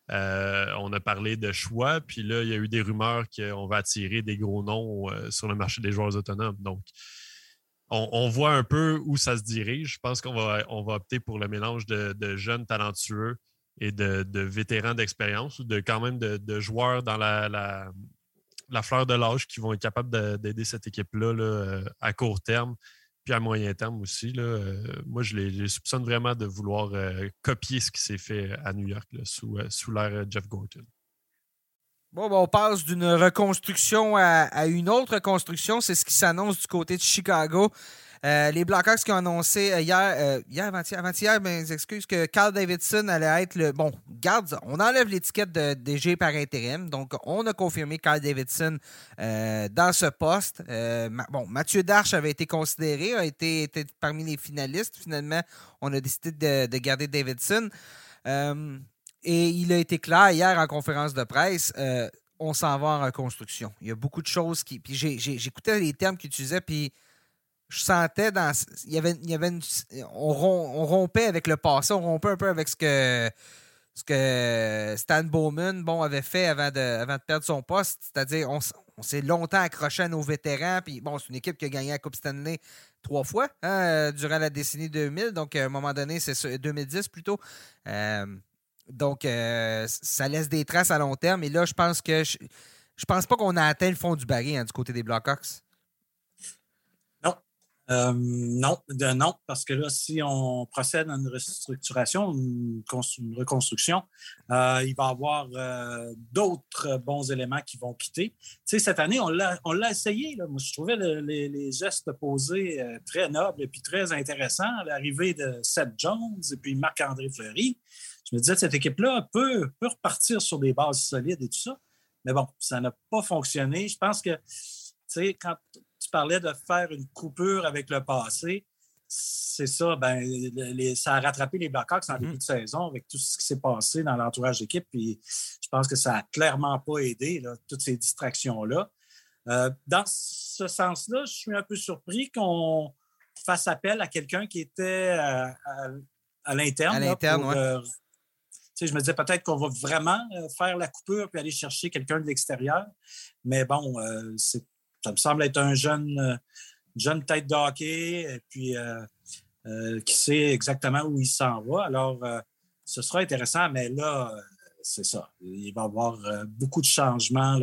on a parlé de choix, puis là, il y a eu des rumeurs qu'on va attirer des gros noms sur le marché des joueurs autonomes. Donc, on, voit un peu où ça se dirige. Je pense qu'on va, on va opter pour le mélange de, jeunes talentueux et de, vétérans d'expérience ou de quand même de, joueurs dans la, fleur de l'âge qui vont être capables d'aider cette équipe-là euh, à court terme puis à moyen terme aussi. Euh, moi, je les, soupçonne vraiment de vouloir euh, copier ce qui s'est fait à New York sous, sous l'ère Jeff Gorton. Bon, ben, on passe d'une reconstruction à, une autre reconstruction. C'est ce qui s'annonce du côté de Chicago. Euh, les Blackhawks qui ont annoncé euh, hier, euh, hier avant-hier, avant ben, excuse, que Carl Davidson allait être le. Bon, garde, on enlève l'étiquette de DG par intérim. Donc, on a confirmé Carl Davidson dans ce poste. bon, Mathieu Darche avait été considéré, a été, parmi les finalistes. Finalement, on a décidé de garder Davidson. Et il a été clair hier en conférence de presse. Euh, on s'en va en reconstruction. Il y a beaucoup de choses qui. Puis j'écoutais les termes qu'il utilisait, puis je sentais dans. Il y avait, il y avait on, rompait avec le passé, on rompait un peu avec ce que ce que Stan Bowman bon, avait fait avant de, avant de perdre son poste. C'est-à-dire, on, s'est longtemps accroché à nos vétérans. Puis, bon, c'est une équipe qui a gagné la Coupe Stanley trois fois hein, durant la décennie 2000. Donc, à un moment donné, c'est 2010 plutôt. Euh, donc, euh, ça laisse des traces à long terme. Et là, je pense que je, je pense pas qu'on a atteint le fond du baril hein, du côté des Blackhawks. Euh, non, non, parce que là, si on procède à une restructuration, une, reconstruction, euh, il va y avoir d'autres bons éléments qui vont quitter. Tu sais, cette année, on l'a essayé. Moi, je trouvais les, gestes posés très nobles et puis très intéressants. L'arrivée de Seth Jones et puis Marc-André Fleury. Je me disais, cette équipe-là peut, peut repartir sur des bases solides et tout ça. Mais bon, ça n'a pas fonctionné. Je pense que, tu sais, quand parlais de faire une coupure avec le passé. C'est ça, ben, ça a rattrapé les Blackhawks en début mm-hmm. de saison avec tout ce qui s'est passé dans l'entourage d'équipe. Puis je pense que ça n'a clairement pas aidé, toutes ces distractions-là. Euh, dans ce sens-là, je suis un peu surpris qu'on fasse appel à quelqu'un qui était euh, à, l'interne. À l'interne, oui. Je me disais peut-être qu'on va vraiment euh, faire la coupure puis aller chercher quelqu'un de l'extérieur. Mais bon, c'est ça me semble être un jeune, euh, jeune tête d'hockey et puis euh, euh, qui sait exactement où il s'en va. Alors, ce sera intéressant, mais là, c'est ça. Il va y avoir beaucoup de changements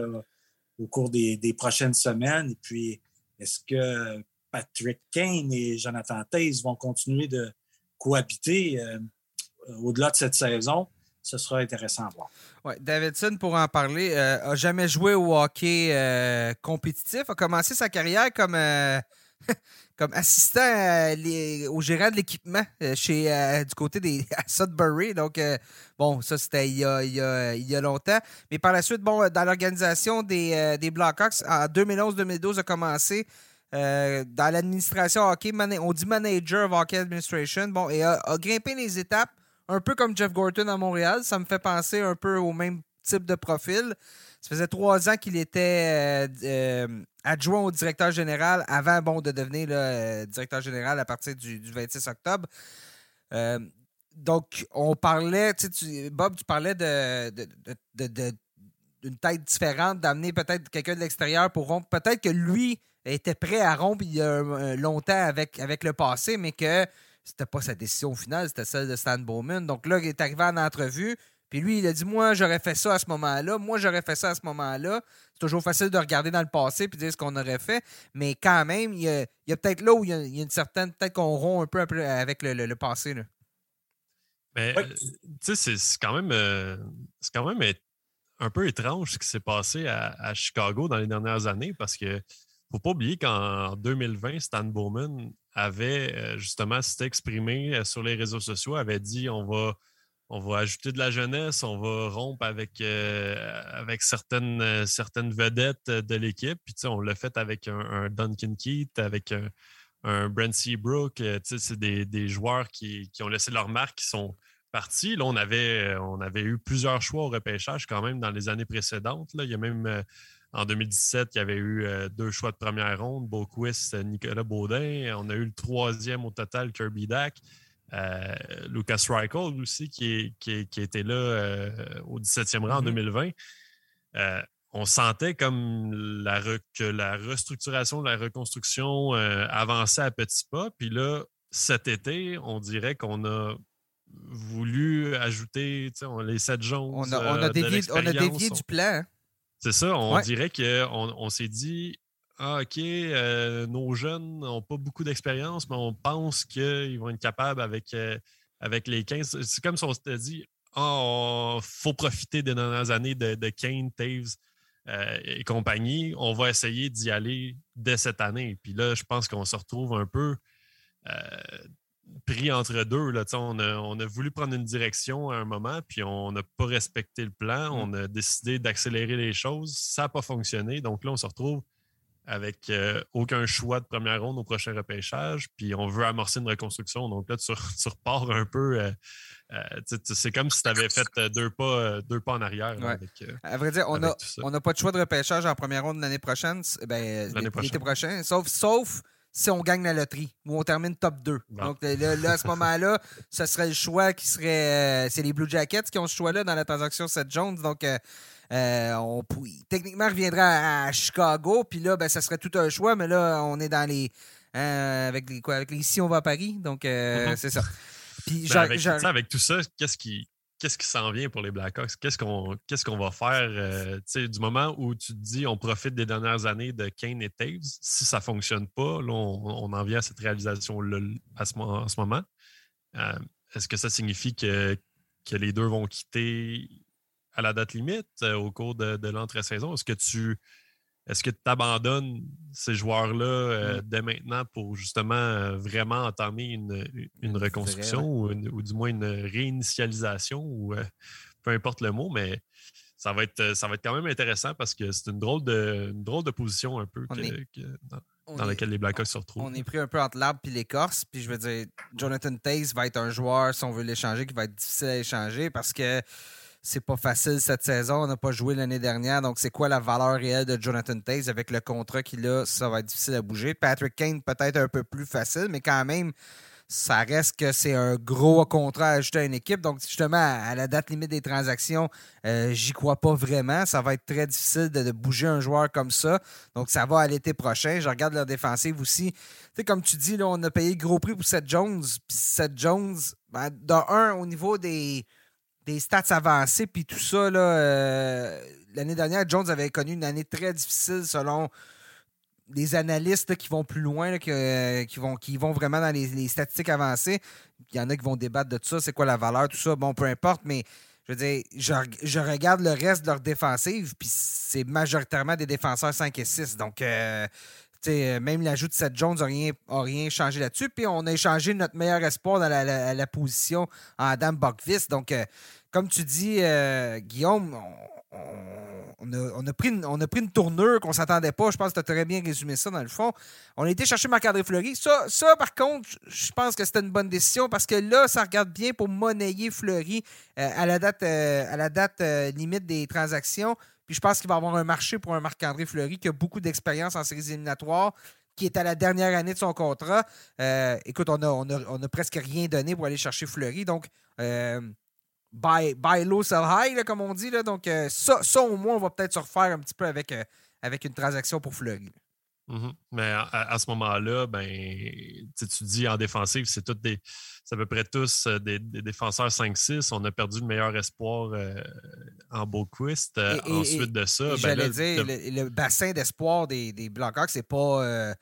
au cours des, prochaines semaines. Et puis, est-ce que Patrick Kane et Jonathan Taze vont continuer de cohabiter au-delà de cette saison? Ce sera intéressant à voir. Davidson, pour en parler, euh, jamais joué au hockey euh, compétitif. A commencé sa carrière comme, euh, [LAUGHS] comme assistant au gérant de l'équipement du côté des [LAUGHS] Sudbury. Donc, bon, ça, c'était il, il, y a longtemps. Mais par la suite, bon, dans l'organisation des, des Blackhawks, en 2011-2012, a commencé. dans l'administration hockey, on dit manager of hockey administration, bon, et a grimpé les étapes un peu comme Jeff Gorton à Montréal. Ça me fait penser un peu au même type de profil. Ça faisait trois ans qu'il était euh, euh, adjoint au directeur général avant bon, de devenir euh, directeur général à partir du, 26 octobre. donc, on parlait, tu, Bob, tu parlais d'une tête différente, d'amener peut-être quelqu'un de l'extérieur pour rompre. Peut-être que lui était prêt à rompre il y a longtemps avec le passé, mais que c'était pas sa décision finale, c'était celle de Stan Bowman. Donc là, il est arrivé en entrevue, puis lui, il a dit Moi, j'aurais fait ça à ce moment-là, moi, j'aurais fait ça à ce moment-là. C'est toujours facile de regarder dans le passé puis dire ce qu'on aurait fait, mais quand même, il y a, peut-être là où il y a, une certaine. Peut-être qu'on rompt un peu avec le, passé. Là. Mais, euh, tu sais, c'est quand même. Euh, c'est quand même un peu étrange ce qui s'est passé à, à, Chicago dans les dernières années parce que faut pas oublier qu'en 2020, Stan Bowman avait euh, justement s'était exprimé euh, sur les réseaux sociaux, avait dit on va, on va ajouter de la jeunesse, on va rompre avec, euh, avec certaines, certaines vedettes de l'équipe. Puis on l'a fait avec un, Duncan Keith, avec un, Brent Seabrook. C'est des, des, joueurs qui, qui, ont laissé leur marque, qui sont partis. Là, on avait, on avait eu plusieurs choix au repêchage quand même dans les années précédentes. Là. Il y a même en 2017, il y avait eu euh, deux choix de première ronde, Boquist, Nicolas Baudin. On a eu le troisième au total, Kirby Dack. Euh, Lucas Reichel aussi, qui, qui, était là euh, au 17e rang en 2020. Mm-hmm. on sentait comme la, que la restructuration, la reconstruction avançait à petits pas. Puis là, cet été, on dirait qu'on a voulu ajouter les sept jaunes. On a, on a dévié, on a dévié du plan. C'est ça, on dirait qu'on on, s'est dit ah, OK, euh, nos jeunes n'ont pas beaucoup d'expérience, mais on pense qu'ils vont être capables avec, euh, avec les 15. C'est comme si on s'était dit Ah, il faut profiter des dernières années de, de Kane, Taves euh, et compagnie. On va essayer d'y aller dès cette année. Puis là, je pense qu'on se retrouve un peu pris entre deux. Là. On, a, on a voulu prendre une direction à un moment, puis on n'a pas respecté le plan. Mm. On a décidé d'accélérer les choses. Ça n'a pas fonctionné. Donc là, on se retrouve avec euh, aucun choix de première ronde au prochain repêchage, puis on veut amorcer une reconstruction. Donc là, tu, repars un peu. Euh, euh, c'est comme si tu avais fait deux pas, deux pas en arrière. à vrai dire, on n'a pas de choix de repêchage en première ronde l'année prochaine. Ben, l'été prochain. Sauf, sauf si on gagne la loterie ou on termine top 2. Donc là, à ce moment-là, [LAUGHS] ce serait le choix qui serait. c'est les Blue Jackets qui ont ce choix-là dans la transaction Seth Jones. Donc on, techniquement, reviendra à, Chicago. Puis là, ben, ça serait tout un choix, mais là, on est dans les. avec les quoi Avec les ici, on va à Paris. Donc, mm-hmm. c'est ça. Puis, ben, avec, tout ça, qu'est-ce qui, qu'est-ce qui s'en vient pour les Blackhawks? Qu'est-ce qu'on va faire euh, du moment où tu te dis on profite des dernières années de Kane et Taves? Si ça ne fonctionne pas, là, on, en vient à cette réalisation-là à ce, en ce moment. Euh, est-ce que ça signifie que, que les deux vont quitter à la date limite euh, au cours de, de l'entre-saison? Est-ce que tu est-ce que tu abandonnes ces joueurs-là euh, dès maintenant pour justement euh, vraiment entamer une, reconstruction ou, du moins une réinitialisation ou euh, peu importe le mot, mais ça va être, ça va être quand même intéressant parce que c'est une drôle de, drôle de position un peu dans, laquelle les Blackhawks se retrouvent. On est pris un peu entre l'arbre et l'écorce. Puis je veux dire, Jonathan Taze va être un joueur, si on veut l'échanger, qui va être difficile à échanger parce que c'est pas facile cette saison. On n'a pas joué l'année dernière. Donc, c'est quoi la valeur réelle de Jonathan Taze avec le contrat qu'il a? Ça va être difficile à bouger. Patrick Kane, peut-être un peu plus facile, mais quand même, ça reste que c'est un gros contrat à ajouter à une équipe. Donc, justement, à la date limite des transactions, euh, j'y crois pas vraiment. Ça va être très difficile de, bouger un joueur comme ça. Donc, ça va à l'été prochain. Je regarde leur défensive aussi. Tu sais, comme tu dis, là, on a payé gros prix pour Seth Jones. Puis Seth Jones, ben, un, au niveau des des stats avancées, puis tout ça, euh, l'année dernière, Jones avait connu une année très difficile selon les analystes qui vont plus loin, qui, vont, qui vont vraiment dans les, statistiques avancées. Il y en a qui vont débattre de tout ça, c'est quoi la valeur, tout ça. Bon, peu importe, mais je veux dire, je, regarde le reste de leur défensive, puis c'est majoritairement des défenseurs 5 et 6. Donc, euh, même l'ajout de Seth Jones n'a rien, rien changé là-dessus. Puis on a échangé notre meilleur espoir dans la, position en Adam Buckvis. Donc, euh, comme tu dis, euh, Guillaume, on, a, pris une, tournure qu'on s'attendait pas. Je pense que tu as très bien résumé ça dans le fond. On a été chercher Marc-André Fleury. Ça, par contre, je pense que c'était une bonne décision parce que là, ça regarde bien pour monnayer Fleury euh, à la date, euh, limite des transactions. Puis je pense qu'il va avoir un marché pour un Marc-André Fleury qui a beaucoup d'expérience en séries éliminatoires qui est à la dernière année de son contrat. écoute, on a, presque rien donné pour aller chercher Fleury. Donc, buy, low, sell high, comme on dit. Là. Donc, euh, ça, ça, au moins, on va peut-être se refaire un petit peu avec, euh, avec une transaction pour Fleury. Mm-hmm. Mais à, ce moment-là, ben, tu dis en défensive, c'est tout des. à peu près tous euh, des, défenseurs 5-6. On a perdu le meilleur espoir en Beauquist. ensuite de ça. Ben j'allais dire, le, bassin d'espoir des, des Blackhawks, c'est pas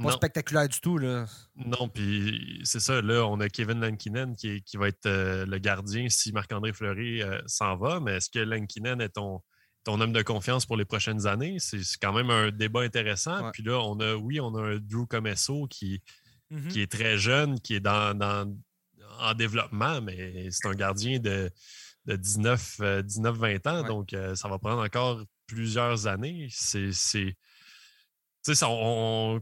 pas spectaculaire du tout. Là. Non, puis c'est ça. Là, on a Kevin Lankinen qui, qui va être euh, le gardien si Marc-André Fleury euh, s'en va. Mais est-ce que Lankinen est ton, ton homme de confiance pour les prochaines années? C'est quand même un débat intéressant. Puis là, on a, oui, on a un Drew Comesso qui, mm-hmm. qui est très jeune, qui est dans, en développement, mais c'est un gardien de, de 19-20 ans. Donc, euh, ça va prendre encore plusieurs années. C'est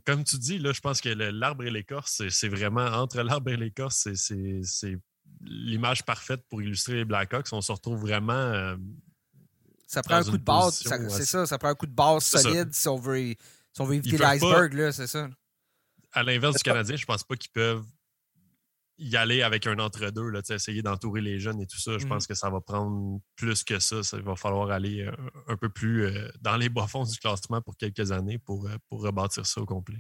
comme tu dis, là, je pense que l'arbre et l'écorce, c'est vraiment entre l'arbre et l'écorce, c'est l'image parfaite pour illustrer les Blackhawks. On se retrouve vraiment. Euh, ça prend un coup de base, c'est ça, ça prend un coup de base solide si on veut, éviter l'iceberg, c'est ça. À l'inverse du Canadien, je pense pas qu'ils peuvent y aller avec un entre-deux, essayer d'entourer les jeunes et tout ça. Je pense mmh. que ça va prendre plus que ça. Il va falloir aller euh, un, peu plus euh, dans les bas-fonds du classement pour quelques années pour, euh, pour rebâtir ça au complet.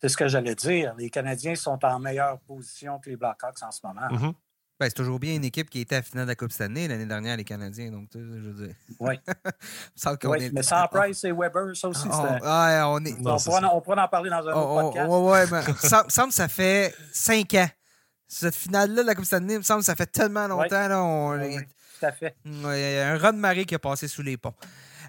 C'est ce que j'allais dire. Les Canadiens sont en meilleure position que les Blackhawks en ce moment. Mmh ben, c'est toujours bien une équipe qui était à la finale de la Coupe cette année, l'année dernière, les Canadiens. Donc, je veux dire. Oui. [LAUGHS] oui mais sans [LAUGHS] Price et Weber, ça aussi, c'est. on, est... on, pourra, en parler dans un autre podcast. Oui, oui, mais ça semble ça fait cinq ans cette finale-là de la Coupe Stanley, il me semble que ça fait tellement longtemps. Là, on... tout à fait. Il y a un raz de marée qui a passé sous les ponts.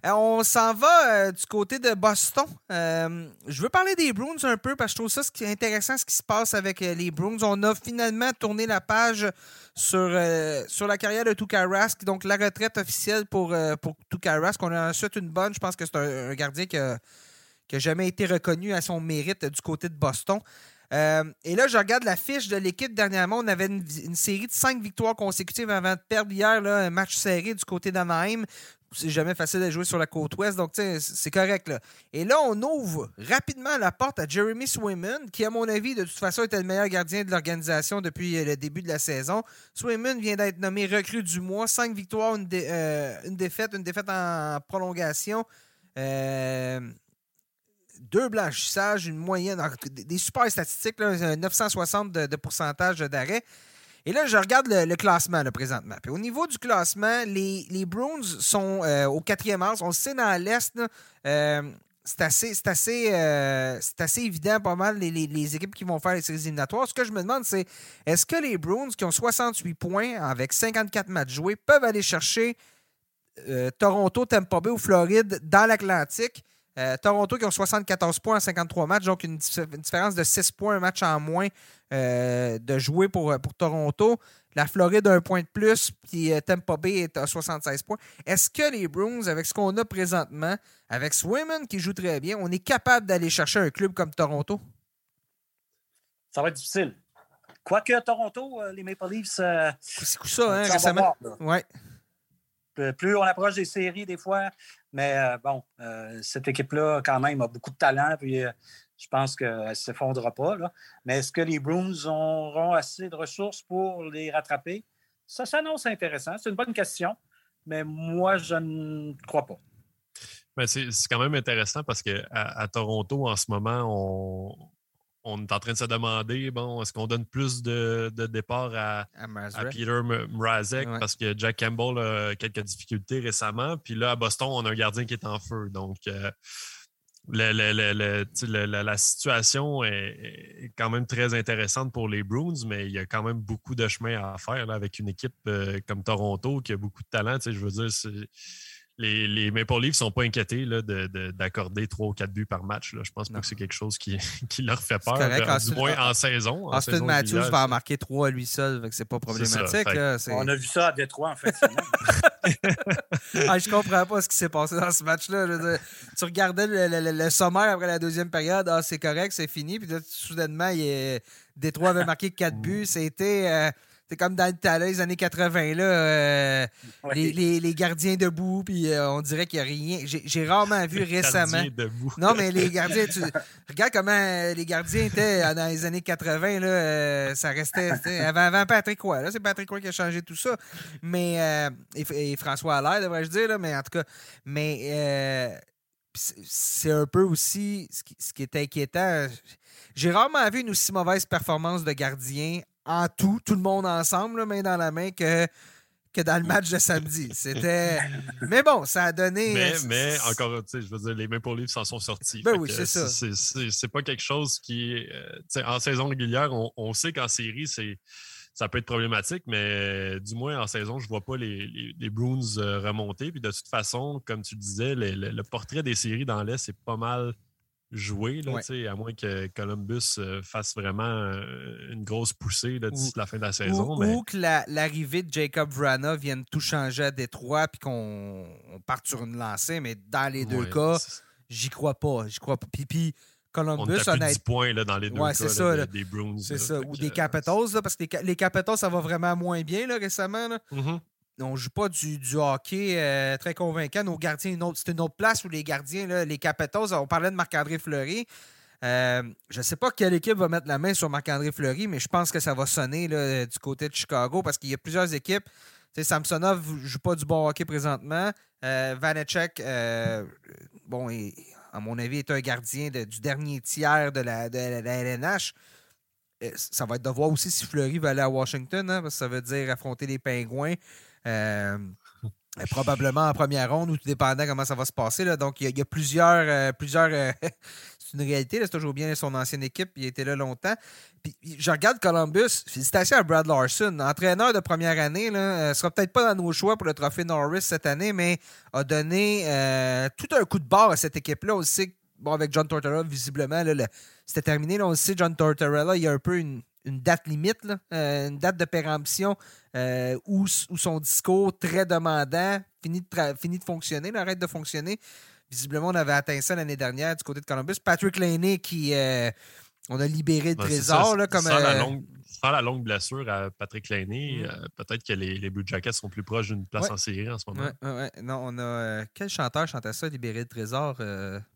Euh, on s'en va euh, du côté de Boston. Euh, je veux parler des Bruins un peu parce que je trouve ça ce qui est intéressant ce qui se passe avec les Bruins. On a finalement tourné la page sur, sur la carrière de Tuukka Rask, donc la retraite officielle pour, pour Tuukka Rask. On a ensuite une bonne. Je pense que c'est un, gardien qui n'a jamais été reconnu à son mérite du côté de Boston. Euh, et là, je regarde la fiche de l'équipe dernièrement. On avait une, série de cinq victoires consécutives avant de perdre hier un match serré du côté d'Anaheim. C'est jamais facile de jouer sur la côte ouest, donc c'est correct. Là. Et là, on ouvre rapidement la porte à Jeremy Swayman, qui, à mon avis, de toute façon, était le meilleur gardien de l'organisation depuis euh, le début de la saison. Swayman vient d'être nommé recrue du mois. Cinq victoires, une, euh, défaite, une défaite en prolongation. Deux blanchissages, une moyenne, des super statistiques, 960 de, pourcentage d'arrêt. Et là, je regarde le, classement présentement. Puis au niveau du classement, les, les Bruins sont euh, au quatrième rang. On le sait dans l'Est, euh, c'est assez, assez, euh, assez évident, pas mal, les, équipes qui vont faire les séries éliminatoires. Ce que je me demande, c'est est-ce que les Bruins, qui ont 68 points avec 54 matchs joués, peuvent aller chercher Toronto, Tampa Bay ou Floride dans l'Atlantique? Euh, Toronto qui ont 74 points en 53 matchs, donc une, différence de 6 points, un match en moins euh, de jouer pour, pour Toronto. La Floride a un point de plus, puis euh, Tampa Bay est à 76 points. Est-ce que les Bruins, avec ce qu'on a présentement, avec Swayman qui joue très bien, on est capable d'aller chercher un club comme Toronto? Ça va être difficile. Quoique Toronto, les Maple Leafs. c'est ça, hein, récemment? Ouais. Plus on approche des séries, des fois, mais euh, bon, euh, cette équipe-là, quand même, a beaucoup de talent. Puis euh, je pense qu'elle ne s'effondrera pas. Mais est-ce que les Bruins auront assez de ressources pour les rattraper? Ça s'annonce intéressant. C'est une bonne question. Mais moi, je ne crois pas. Mais c'est quand même intéressant parce qu'à à Toronto, en ce moment, on, on est en train de se demander, bon, est-ce qu'on donne plus de, de départ à, Peter Mrazek parce que Jack Campbell a quelques difficultés récemment. Puis là, à Boston, on a un gardien qui est en feu. Donc, euh, la, situation est, quand même très intéressante pour les Bruins, mais il y a quand même beaucoup de chemin à faire avec une équipe euh, comme Toronto qui a beaucoup de talent. Je veux dire, c'est les, les Maple Leafs ne sont pas inquiétés d'accorder trois ou quatre buts par match. Là. Je pense pas que c'est quelque chose qui, [LAUGHS] qui, leur fait peur, euh, du moins en saison. Austin Matthews va en marquer trois à lui seul, c'est pas problématique. on a vu ça à Détroit, en fait. [LAUGHS] ah, je comprends pas ce qui s'est passé dans ce match-là. Tu regardais le, sommaire après la deuxième période, ah, c'est correct, c'est fini, puis soudainement, il Détroit avait marqué quatre buts. C'était... Euh, c'est comme dans les années 80, là, euh, les, gardiens debout, puis euh, on dirait qu'il n'y a rien. J'ai rarement vu [LAUGHS] récemment. Debout. Non, mais les gardiens, tu regarde comment euh, les gardiens étaient dans les années 80, là, ça restait. Avant, avant Patrick Roy, c'est Patrick Roy qui a changé tout ça. Mais, et, François Allaire, devrais-je dire, là, mais en tout cas, mais c'est un peu aussi ce qui, ce qui est inquiétant. J'ai rarement vu une aussi mauvaise performance de gardien en tout, tout le monde ensemble, main dans la main, que, que dans le match de samedi. C'était. [LAUGHS] Mais bon, ça a donné. Mais, euh, mais encore, tu sais, je veux dire, les Maple Leafs s'en sont sortis. Ben oui, c'est ça. C'est pas quelque chose qui. Euh, en saison régulière, on, sait qu'en série, c'est ça peut être problématique, mais du moins en saison, je ne vois pas les, les, Bruins euh, remonter. Puis de toute façon, comme tu disais, le portrait des séries dans l'Est, c'est pas mal jouer, là, à moins que Columbus euh, fasse vraiment euh, une grosse poussée d'ici la fin de la saison. Ou, que l'arrivée de Jacob Vrana vienne tout changer à Détroit puis qu'on parte sur une lancée, mais dans les deux cas, j'y crois pas. J'y crois pas. Puis, Columbus on a 10 points là, dans les deux cas des, Bruins. C'est ça. Ou des Capitals, parce que les, Capitals, ça va vraiment moins bien là, récemment. Là. Mm-hmm on ne joue pas du, hockey euh, très convaincant. Nos gardiens, c'est une autre place où les gardiens, les Capitals, on parlait de Marc-André Fleury. Euh, je ne sais pas quelle équipe va mettre la main sur Marc-André Fleury, mais je pense que ça va sonner du côté de Chicago parce qu'il y a plusieurs équipes. Samsonov ne joue pas du bon hockey présentement. Euh, Vanecek, bon, à mon avis, est un gardien du dernier tiers de la, de la LNH ça va être de voir aussi si Fleury va aller à Washington, hein, parce que ça veut dire affronter les Pingouins. Euh, probablement en première ronde ou tout dépendant comment ça va se passer. Là. Donc, il y, a, plusieurs. Euh, plusieurs euh, [LAUGHS] c'est une réalité. C'est toujours bien son ancienne équipe. Il a été là longtemps. Puis, je regarde Columbus. Félicitations à Brad Larson. Entraîneur de première année. Là, sera peut-être pas dans nos choix pour le trophée Norris cette année, mais a donné tout un coup de barre à cette équipe-là. aussi. bon, avec John Tortorella, visiblement, c'était terminé. Là, on sait, John Tortorella, il y a un peu une, une date limite, euh, une date de péremption euh, où, son discours très demandant finit de, de fonctionner, arrête de fonctionner. Visiblement, on avait atteint ça l'année dernière du côté de Columbus. Patrick Laney qui, euh, on a libéré le trésor. Là, comme, sans, la longue, la longue blessure à Patrick Laney, mm. peut-être que les, les, Blue Jackets sont plus proches d'une place en série en ce moment. Ouais, non, on a. quel chanteur chantait ça, libérer le trésor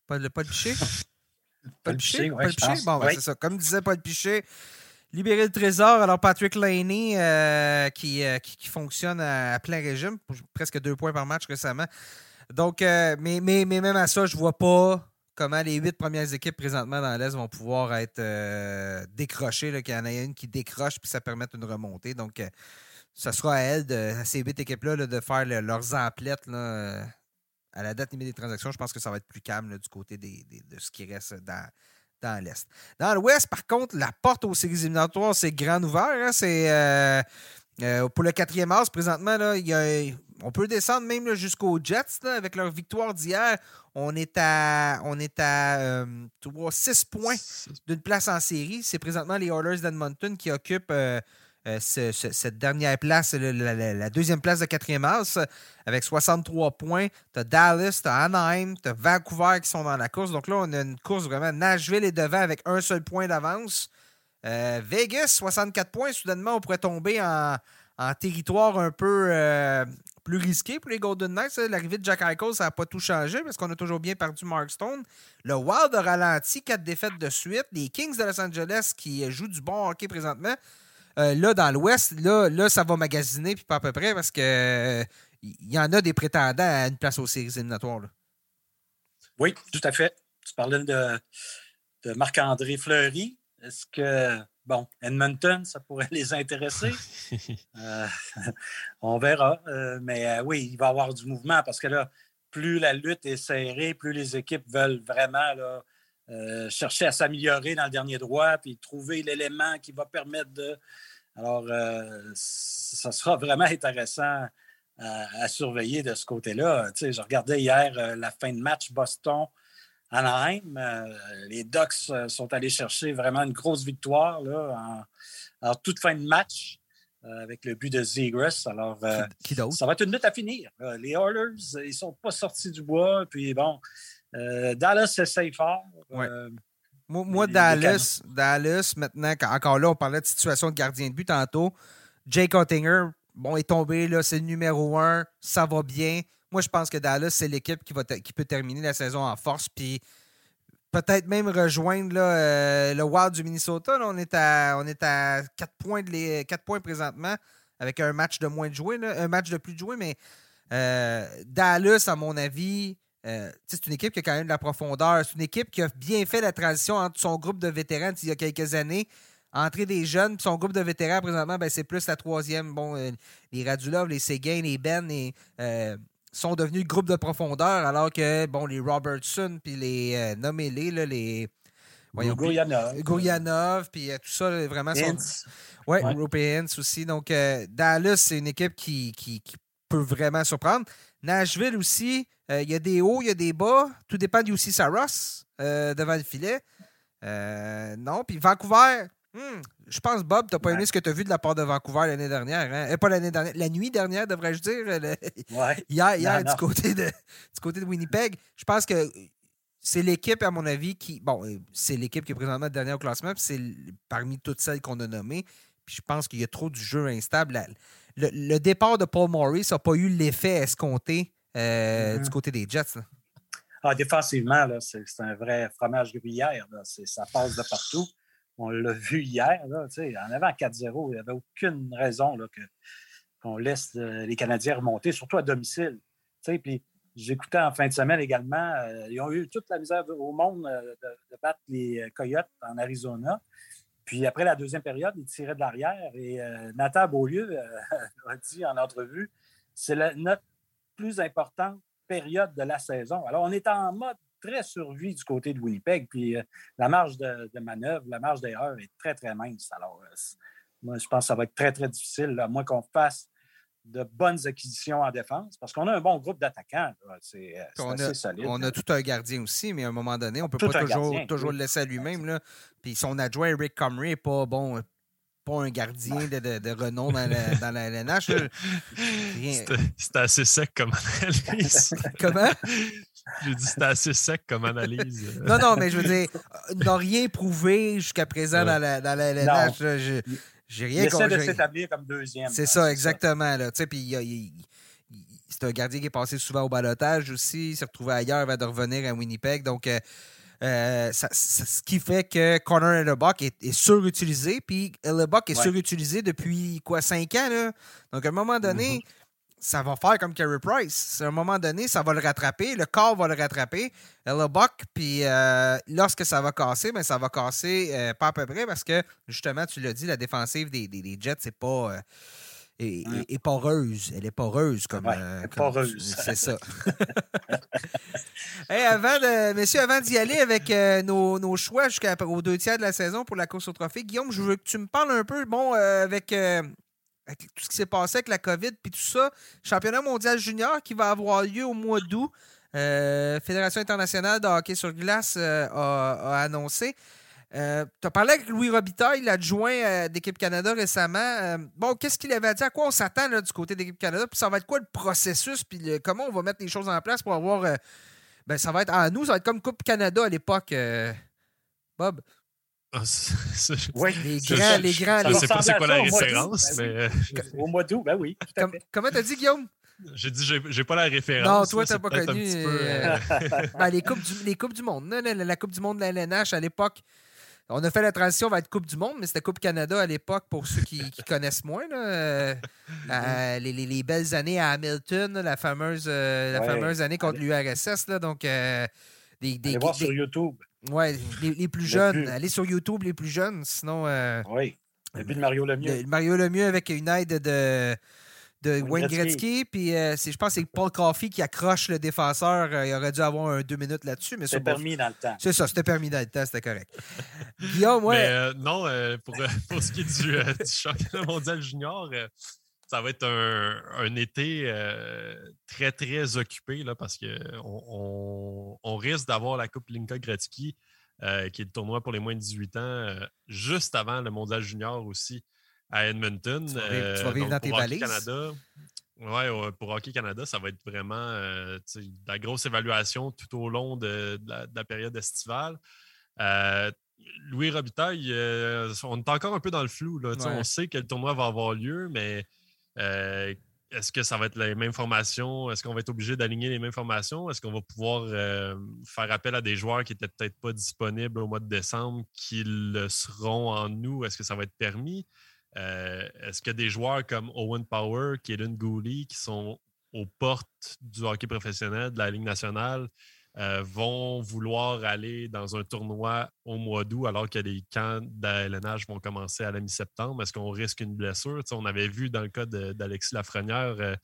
Paul, Paul Piché? [LAUGHS] Paul Piché, Paul Piché? Bon, ben, c'est ça. Comme disait Paul Piché, libérer le trésor. Alors, Patrick Laney, euh, qui, qui, fonctionne à, plein régime, presque deux points par match récemment. Donc, euh, mais, mais, mais, même à ça, je vois pas comment les huit premières équipes présentement dans l'Est vont pouvoir être euh, décrochées, qu'il y en a une qui décroche puis ça permet une remontée. Donc, ça sera à elles, à ces huit équipes-là, de faire leurs emplettes à la date limite des transactions. Je pense que ça va être plus calme du côté de ce qui reste dans, dans l'Est. Dans l'Ouest, par contre, la porte aux séries éliminatoires, c'est grand ouvert. Hein. C'est euh, euh, pour le quatrième as, présentement, là, on peut descendre même jusqu'aux Jets avec leur victoire d'hier. On est à, on est à 6 euh, points d'une place en série. C'est présentement les Oilers d'Edmonton qui occupent euh, cette dernière place, la, deuxième place de quatrième as, avec 63 points. Tu as Dallas, tu as Anaheim, tu as Vancouver qui sont dans la course. Donc là, on a une course vraiment. Nashville est devant avec un seul point d'avance. Euh, Vegas, 64 points. Soudainement, on pourrait tomber en, territoire un peu euh, plus risqué pour les Golden Knights. L'arrivée de Jack Eichel, ça n'a pas tout changé parce qu'on a toujours bien perdu Mark Stone. Le Wild a ralenti, quatre défaites de suite. Les Kings de Los Angeles qui jouent du bon hockey présentement. Euh, là, dans l'Ouest, là, là, ça va magasiner, puis pas à peu près, parce que euh, il y en a des prétendants à une place aux séries éliminatoires. Oui, tout à fait. Tu parlais de, Marc-André Fleury. Est-ce que, bon, Edmonton, ça pourrait les intéresser? [LAUGHS] Euh, [LAUGHS] on verra. mais oui, il va y avoir du mouvement parce que là, plus la lutte est serrée, plus les équipes veulent vraiment chercher à s'améliorer dans le dernier droit, puis trouver l'élément qui va permettre de alors, euh, ça sera vraiment intéressant à, surveiller de ce côté-là. Tu sais, je regardais hier euh, la fin de match Boston. Anaheim, euh, les Ducks sont allés chercher vraiment une grosse victoire là, en, toute fin de match avec le but de Zegras. Alors, ça va être une lutte à finir. les Oilers, ils ne sont pas sortis du bois. Puis bon, Dallas essaye fort. Moi, Dallas, Dallas, maintenant, encore là, on parlait de situation de gardien de but tantôt. Jake Ottinger, bon, est tombé, là, c'est le numéro un, ça va bien. Moi, je pense que Dallas, c'est l'équipe qui, qui peut terminer la saison en force, puis peut-être même rejoindre là, euh, le Wild du Minnesota. on est à, on est à 4 points, de 4 points présentement, avec un match de moins de jouer, un match de plus de jouer, mais euh, Dallas, à mon avis, euh, c'est une équipe qui a quand même de la profondeur. C'est une équipe qui a bien fait la transition entre son groupe de vétérans il y a quelques années, entrer des jeunes, son groupe de vétérans présentement, ben, c'est plus la troisième. Bon, euh, les Radulov, les Seguin, les Ben euh, sont devenus le groupe de profondeur, alors que bon, les Robertson, puis les nommez-les, les. Gourianov. puis tout ça, vraiment. Sont... Ouais, ouais. aussi. Donc, Dallas, c'est une équipe qui, qui, qui peut vraiment surprendre. Nashville aussi, euh, il y a des hauts, il y a des bas. Tout dépend du aussi Saros euh, devant le filet. Euh, non, puis Vancouver, hmm, je pense, Bob, tu n'as pas aimé ce que tu as vu de la part de Vancouver l'année dernière. Hein? pas l'année dernière, la nuit dernière, devrais-je dire. [LAUGHS] hier, hier du, Côté de, du côté de Winnipeg. Je pense que c'est l'équipe, à mon avis, qui. Bon, c'est l'équipe qui est présentement dernière au classement, puis c'est parmi toutes celles qu'on a nommées. Puis je pense qu'il y a trop du jeu instable. Le, départ de Paul Morris n'a pas eu l'effet escompté euh, mm-hmm. du côté des Jets. Ah, défensivement, c'est un vrai fromage gruyère. Ça passe de partout. On l'a vu hier. Là, en avant 4-0, il n'y avait aucune raison qu'on laisse euh, les Canadiens remonter, surtout à domicile. Puis j'écoutais en fin de semaine également, euh, ils ont eu toute la misère au monde de, battre les Coyotes en Arizona. Puis après la deuxième période, ils tiraient de l'arrière et Nathan Beaulieu [LAUGHS] a dit en entrevue c'est notre plus importante période de la saison. Alors, on est en mode très survie du côté de Winnipeg, puis euh, la marge de, manœuvre, la marge d'erreur est très, très mince. Alors, euh, moi, je pense que ça va être très, très difficile, à moins qu'on fasse de bonnes acquisitions en défense, parce qu'on a un bon groupe d'attaquants. C'est euh, assez solide. On a tout un gardien aussi, mais à un moment donné, on ne peut pas toujours, toujours le laisser à lui-même. Puis son adjoint, Eric Comrie, n'est pas bon pas un gardien de, de, renom dans la, dans la LNH. C'était assez sec comme analyse. [LAUGHS] Comment? J'ai dit c'était assez sec comme analyse. non, non, mais je veux dire, n'a rien prouvé jusqu'à présent dans la, dans la J'ai rien Il essaie de s'établir comme deuxième. C'est ça, exactement. Puis c'est un gardien qui est passé souvent au balotage aussi. Il s'est retrouvé ailleurs avant de revenir à Winnipeg. Donc, euh, euh, ce qui fait que Connor Hellebuck est, est surutilisé. Puis Hellebuck est surutilisé depuis quoi, cinq ans. Là? Donc, à un moment donné, mm-hmm. Ça va faire comme Carey Price. À un moment donné, ça va le rattraper. Le corps va le rattraper. Hellebuck, puis euh, lorsque ça va casser, ben, ça va casser pas à peu près parce que, justement, tu l'as dit, la défensive des, des, des Jets, c'est pas est, poreuse. Elle est poreuse comme. Euh, poreuse. C'est ça. [LAUGHS] avant de, messieurs, avant d'y aller avec euh, nos, nos, choix jusqu'aux deux tiers de la saison pour la course au trophée, Guillaume, je veux que tu me parles un peu, bon, euh, avec, tout ce qui s'est passé avec la COVID puis tout ça. Championnat mondial junior qui va avoir lieu au mois d'août. Fédération internationale de hockey sur glace a, annoncé. Euh, tu as parlé avec Louis Robitaille, l'adjoint euh, d'équipe Canada récemment. Euh, bon, qu'est-ce qu'il avait dit? À quoi on s'attend du côté d'équipe Canada? Puis ça va être quoi le processus? Puis comment on va mettre les choses en place pour avoir. ben, ça va être à nous, ça va être comme Coupe Canada à l'époque. Bob? Ah, oui, les grands, les grands. Je ne sais pas c'est quoi la référence, ben mais. Au mois d'août, ben oui. Comme, comment t'as dit, Guillaume? J'ai dit, j'ai pas la référence. Non, toi, t'as pas connu. [LAUGHS] Ben, les, coupes du, les Coupes du Monde. la, la, Coupe du Monde de la LNH à l'époque, on a fait la transition vers être Coupe du Monde, mais c'était Coupe Canada à l'époque pour ceux qui, connaissent moins. Euh, euh, les, belles années à Hamilton, la fameuse, euh, la fameuse année contre l'URSS. Donc, des, des, voir sur YouTube. Oui, les, plus jeunes. Allez sur YouTube, les plus jeunes. Sinon. oui. Le but de Mario Lemieux. Mario Lemieux avec une aide de de Wayne Gretzky. Puis euh, je pense que c'est Paul Coffey qui accroche le défenseur. Euh, il aurait dû avoir un deux minutes là-dessus. mais C'était permis dans le temps. C'est ça, c'était permis dans le temps, c'était correct. Guillaume, ouais. Mais, euh, non, pour, pour, ce qui est du, championnat mondial junior, ça va être un, été très, très occupé là, parce qu'on on, risque d'avoir la Coupe Linka Gretzky, qui est le tournoi pour les moins de 18 ans, juste avant le mondial junior aussi à Edmonton. Tu vas, vivre, dans tes valises. Canada, ouais, pour Hockey Canada, ça va être vraiment euh, la grosse évaluation tout au long de, la, période estivale. Euh, Louis Robitaille, euh, on est encore un peu dans le flou. Là, On sait que le tournoi va avoir lieu, mais est-ce que ça va être les mêmes formations? Est-ce qu'on va être obligé d'aligner les mêmes formations? Est-ce qu'on va pouvoir faire appel à des joueurs qui n'étaient peut-être pas disponibles au mois de décembre, qui le seront en nous? Est-ce que ça va être permis? Euh, est-ce que des joueurs comme Owen Power, Kaden Gooley, qui sont aux portes du hockey professionnel, de la Ligue nationale, euh, vont vouloir aller dans un tournoi au mois d'août alors que les camps d'ALNH vont commencer à la mi-septembre? Est-ce qu'on risque une blessure? on avait vu dans le cas d'Alexis Lafrenière, euh,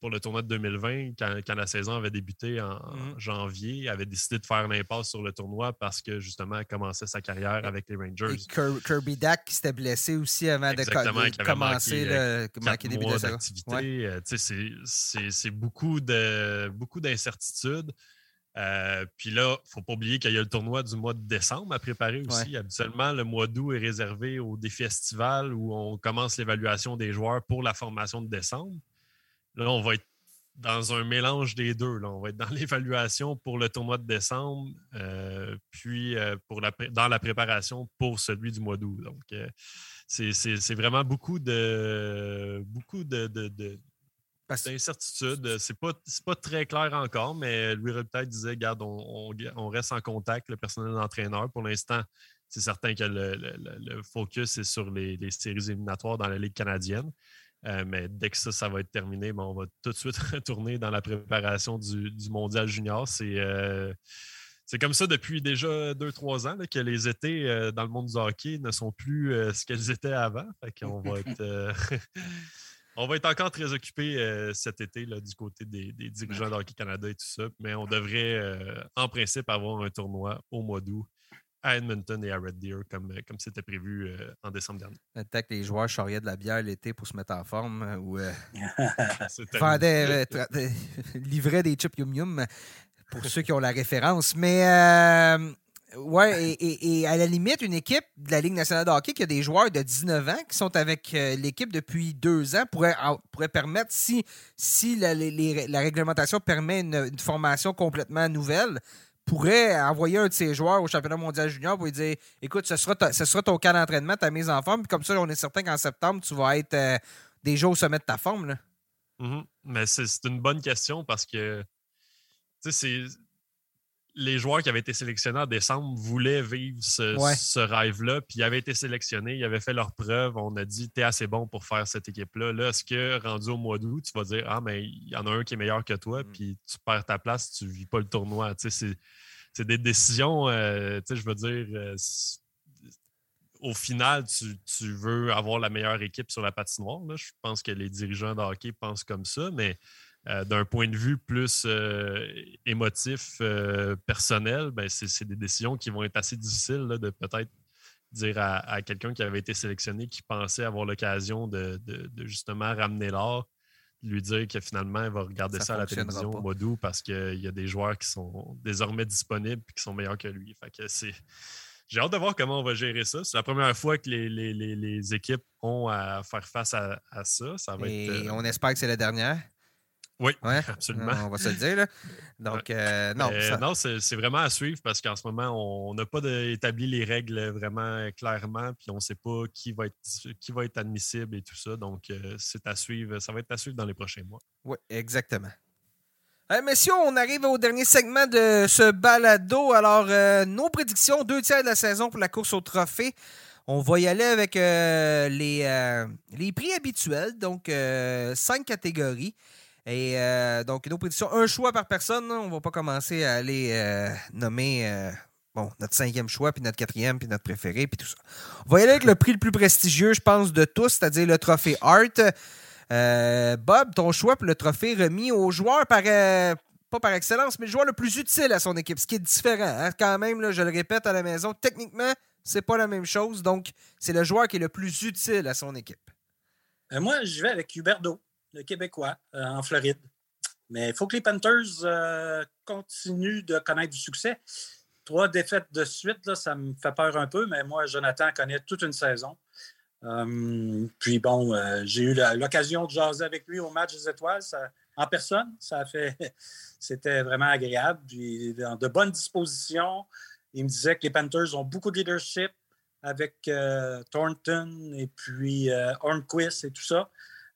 pour le tournoi de 2020, quand, la saison avait débuté en, mmh. janvier, avait décidé de faire l'impasse sur le tournoi parce que justement, elle commençait sa carrière avec les Rangers. Kirby Dack qui s'était blessé aussi avant de, commencer le début de d'activité. Euh, c'est beaucoup de beaucoup d'incertitudes. Euh, puis là, il ne faut pas oublier qu'il y a le tournoi du mois de décembre à préparer aussi. Habituellement, le mois d'août est réservé au défi estival où on commence l'évaluation des joueurs pour la formation de décembre. Là, on va être dans un mélange des deux. Là. On va être dans [LAUGHS] l'évaluation pour le tournoi de décembre, euh, puis euh, pour la, dans la préparation pour celui du mois d'août. Donc, euh, c'est vraiment beaucoup de beaucoup de, de, d'incertitudes. C'est pas, pas très clair encore, mais Louis Robitaille disait Regarde, on, on, reste en contact, le personnel d'entraîneur. Pour l'instant, c'est certain que le, focus est sur les, les, séries éliminatoires dans la Ligue canadienne. Euh, mais dès que ça, ça va être terminé, on va tout de suite [LAUGHS] retourner dans la préparation du, mondial junior. Euh, c'est comme ça depuis déjà deux, trois ans que les étés euh, dans le monde du hockey ne sont plus ce qu'elles étaient avant. on va [LAUGHS] être. [LAUGHS] on va être encore très occupé cet été du côté des, des dirigeants de Hockey Canada et tout ça, mais on devrait en principe avoir un tournoi au mois d'août à Edmonton et à Red Deer comme euh, comme c'était prévu euh, en décembre dernier. Peut-être que les joueurs charriaient de la bière l'été pour se mettre en forme euh, ou [LAUGHS] [LAUGHS] livraient des chips yum yum pour ceux qui ont la référence. Mais ouais, et, à la limite, une équipe de la Ligue nationale de hockey qui a des joueurs de 19 ans qui sont avec euh, l'équipe depuis deux ans pourrait, pourrait permettre, si, si la, réglementation permet une, formation complètement nouvelle, pourrait envoyer un de ses joueurs au championnat mondial junior pour lui dire écoute, ce sera, ce sera ton cas d'entraînement, ta mise en forme, puis comme ça, on est certain qu'en septembre, tu vas être euh, déjà au sommet de ta forme. Là. Mm-hmm. Mais c'est une bonne question parce que c'est les joueurs qui avaient été sélectionnés en décembre voulaient vivre ce, rêve-là, puis ils avaient été sélectionnés, ils avaient fait leur preuve. On a dit, t'es assez bon pour faire cette équipe-là. Là, est-ce que rendu au mois d'août, tu vas dire, ah, mais il y en a un qui est meilleur que toi, mm. puis tu perds ta place, tu vis pas le tournoi? C'est des décisions, euh, je veux dire, euh, au final, tu, veux avoir la meilleure équipe sur la patinoire. Là. Je pense que les dirigeants de hockey pensent comme ça, mais euh, d'un point de vue plus euh, émotif, euh, personnel, ben c'est des décisions qui vont être assez difficiles de peut-être dire à, quelqu'un qui avait été sélectionné, qui pensait avoir l'occasion de, justement ramener l'or, lui dire que finalement, il va regarder ça, à la télévision au mois d'août parce qu'il y a des joueurs qui sont désormais disponibles et qui sont meilleurs que lui. Fait que c'est. J'ai hâte de voir comment on va gérer ça. C'est la première fois que les, équipes ont à faire face à, ça. ça va et on espère que c'est la dernière. Oui, absolument. On va se le dire. Là. Donc, euh, non. Non, c'est vraiment à suivre parce qu'en ce moment, on n'a pas établi les règles vraiment clairement, puis on ne sait pas qui va, être, qui va être admissible et tout ça. Donc, euh, c'est à suivre. Ça va être à suivre dans les prochains mois. Oui, exactement. messieurs, on arrive au dernier segment de ce balado. Alors, euh, nos prédictions, deux tiers de la saison pour la course au trophée. On va y aller avec les, les prix habituels, donc cinq catégories. Et euh, donc, nos prédictions, un choix par personne. On va pas commencer à aller euh, nommer euh, bon, notre cinquième choix, puis notre quatrième, puis notre préféré, puis tout ça. On va y aller avec le prix le plus prestigieux, je pense, de tous, c'est-à-dire le trophée Art. Bob, ton choix pour le trophée remis au joueur par, pas par excellence, mais le joueur le plus utile à son équipe, ce qui est différent. Hein. Quand même, je le répète à la maison, techniquement, c'est pas la même chose. Donc, c'est le joueur qui est le plus utile à son équipe. moi, je vais avec Huberdo Québécois, euh, en Floride. Mais il faut que les Panthers euh, continuent de connaître du succès. Trois défaites de suite, ça me fait peur un peu, mais moi, Jonathan connaît toute une saison. Euh, puis bon, j'ai eu l'occasion de jaser avec lui au match des étoiles en personne. [LAUGHS] C'était vraiment agréable. Puis dans de bonnes dispositions. Il me disait que les Panthers ont beaucoup de leadership avec Thornton et puis Hornquist et tout ça.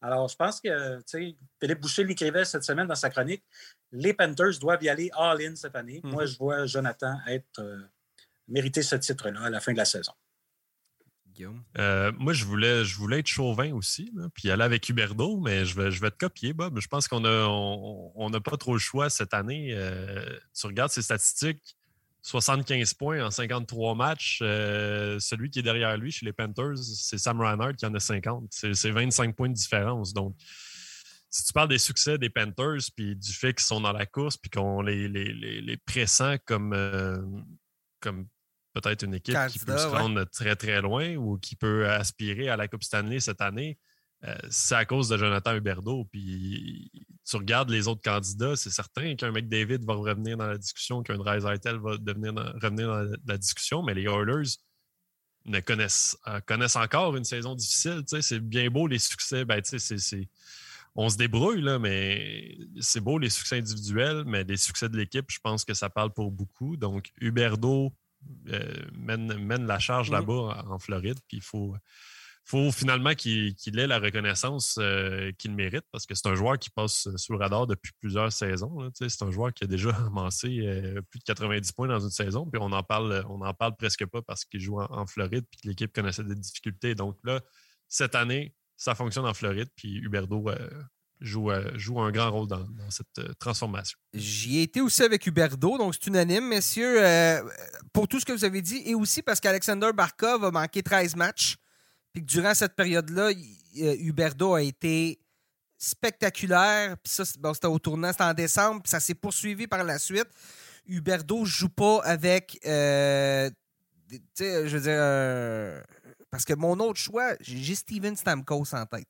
Alors, je pense que, tu sais, Philippe Boucher l'écrivait cette semaine dans sa chronique, les Panthers doivent y aller all-in cette année. Moi, mhm. je vois Jonathan être euh, mériter ce titre-là à la fin de la saison. Euh, moi, je voulais, je voulais être chauvin aussi, puis aller avec Huberdo, mais je vais, je vais te copier, Bob. Je pense qu'on n'a on, pas trop le choix cette année. Euh, tu regardes ces statistiques, 75 points en 53 matchs. Euh, celui qui est derrière lui chez les Panthers, c'est Sam Reinhardt qui en a 50. C'est 25 points de différence. Donc, si tu parles des succès des Panthers, puis du fait qu'ils sont dans la course, puis qu'on les, les, les, pressant comme, euh, comme peut-être une équipe qui peut se rendre très, très loin ou qui peut aspirer à la Coupe Stanley cette année, euh, c'est à cause de Jonathan Huberdeau. Puis tu regardes les autres candidats, c'est certain qu'un McDavid va revenir dans la discussion, qu'un Dreisaitl va devenir revenir dans la, discussion, mais les Oilers ne connaissent, euh, connaissent encore une saison difficile. C'est bien beau les succès. Ben, on se débrouille, là, mais c'est beau les succès individuels, mais les succès de l'équipe, je pense que ça parle pour beaucoup. Donc, Huberdeau euh, mène, la charge mm-hmm. là-bas en Floride, puis il faut faut finalement qu'il ait la reconnaissance euh, qu'il mérite parce que c'est un joueur qui passe sous le radar depuis plusieurs saisons. C'est un joueur qui a déjà [LAUGHS] amassé euh, plus de 90 points dans une saison, puis on en parle, on en parle presque pas parce qu'il joue en, Floride puis que l'équipe connaissait des difficultés. Donc là, cette année, ça fonctionne en Floride, puis Huberdo euh, joue, joue, un grand rôle dans, cette transformation. J'y ai été aussi avec Huberdo, donc c'est unanime, messieurs, pour tout ce que vous avez dit, et aussi parce qu'Alexander Barkov a manqué 13 matchs. Puis que durant cette période-là, Huberdo a été spectaculaire. Puis ça, c'était au tournant, c'était en décembre, puis ça s'est poursuivi par la suite. Huberdo joue pas avec. Euh, tu sais, je veux dire. Euh, parce que mon autre choix, j'ai Steven Stamkos en tête.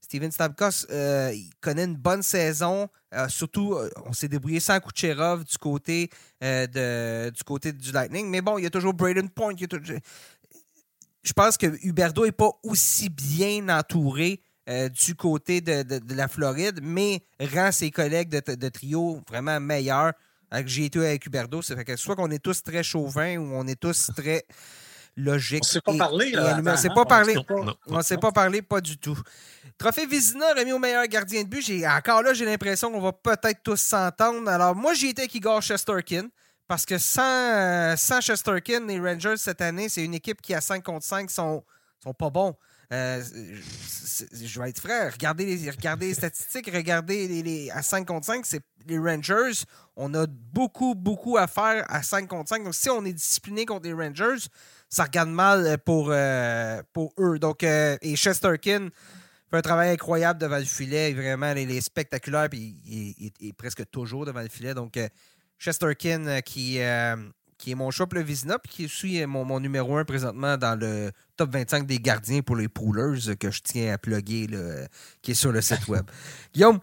Steven Stamkos, il connaît une bonne saison. surtout, on s'est débrouillé sans Kucherov du côté, de, du côté du Lightning. Mais bon, il y a toujours Braden Point. Je pense que Huberdo n'est pas aussi bien entouré du côté de, la Floride, mais rend ses collègues de, trio vraiment meilleurs. J'ai été avec Huberdo, ça fait que soit qu'on est tous très chauvins ou on est tous très logiques. On ne sait pas parler. on ne sait pas parler. On ne sait pas parler, pas du tout. Trophée Vizina remis au meilleur gardien de but. Encore là, j'ai l'impression qu'on va peut-être tous s'entendre. Alors, moi, j'ai été avec Igor Chesterkin. Parce que sans, euh, sans Chesterkin, les Rangers cette année, c'est une équipe qui, à 5 contre 5, sont, sont pas bons. Euh, je vais être frère. Regardez les, regardez les statistiques, regardez les, à 5 contre 5, c'est les Rangers. On a beaucoup, beaucoup à faire à 5 contre 5. Donc, si on est discipliné contre les Rangers, ça regarde mal pour, euh, pour eux. Donc, et Chesterkin fait un travail incroyable devant le filet. Vraiment, il est spectaculaire. Puis il, est presque toujours devant le filet. Donc, Chesterkin qui qui est mon choix pour le Vizina, puis qui est mon, mon, numéro un présentement dans le top 25 des gardiens pour les poolers que je tiens à plugger, qui est sur le site web. [LAUGHS] Guillaume?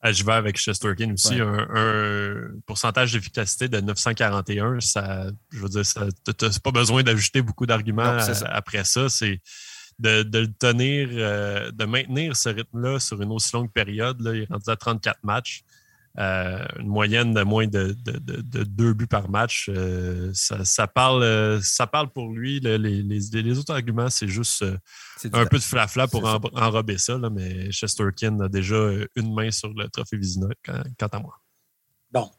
Ah, je vais avec Chesterkin aussi. Un, pourcentage d'efficacité de 941. Ça, je veux dire, n'as pas besoin d'ajouter beaucoup d'arguments après ça. C'est de, le tenir, euh, de maintenir ce rythme-là sur une aussi longue période. Là, il est rendu à 34 matchs. Euh, une moyenne de moins de, deux buts par match. Euh, ça, parle, euh, ça parle pour lui. les, autres arguments, c'est juste un peu de flafla pour enrober ça. mais Chesterkin a déjà une main sur le trophée Vizina, quant à moi. Bon,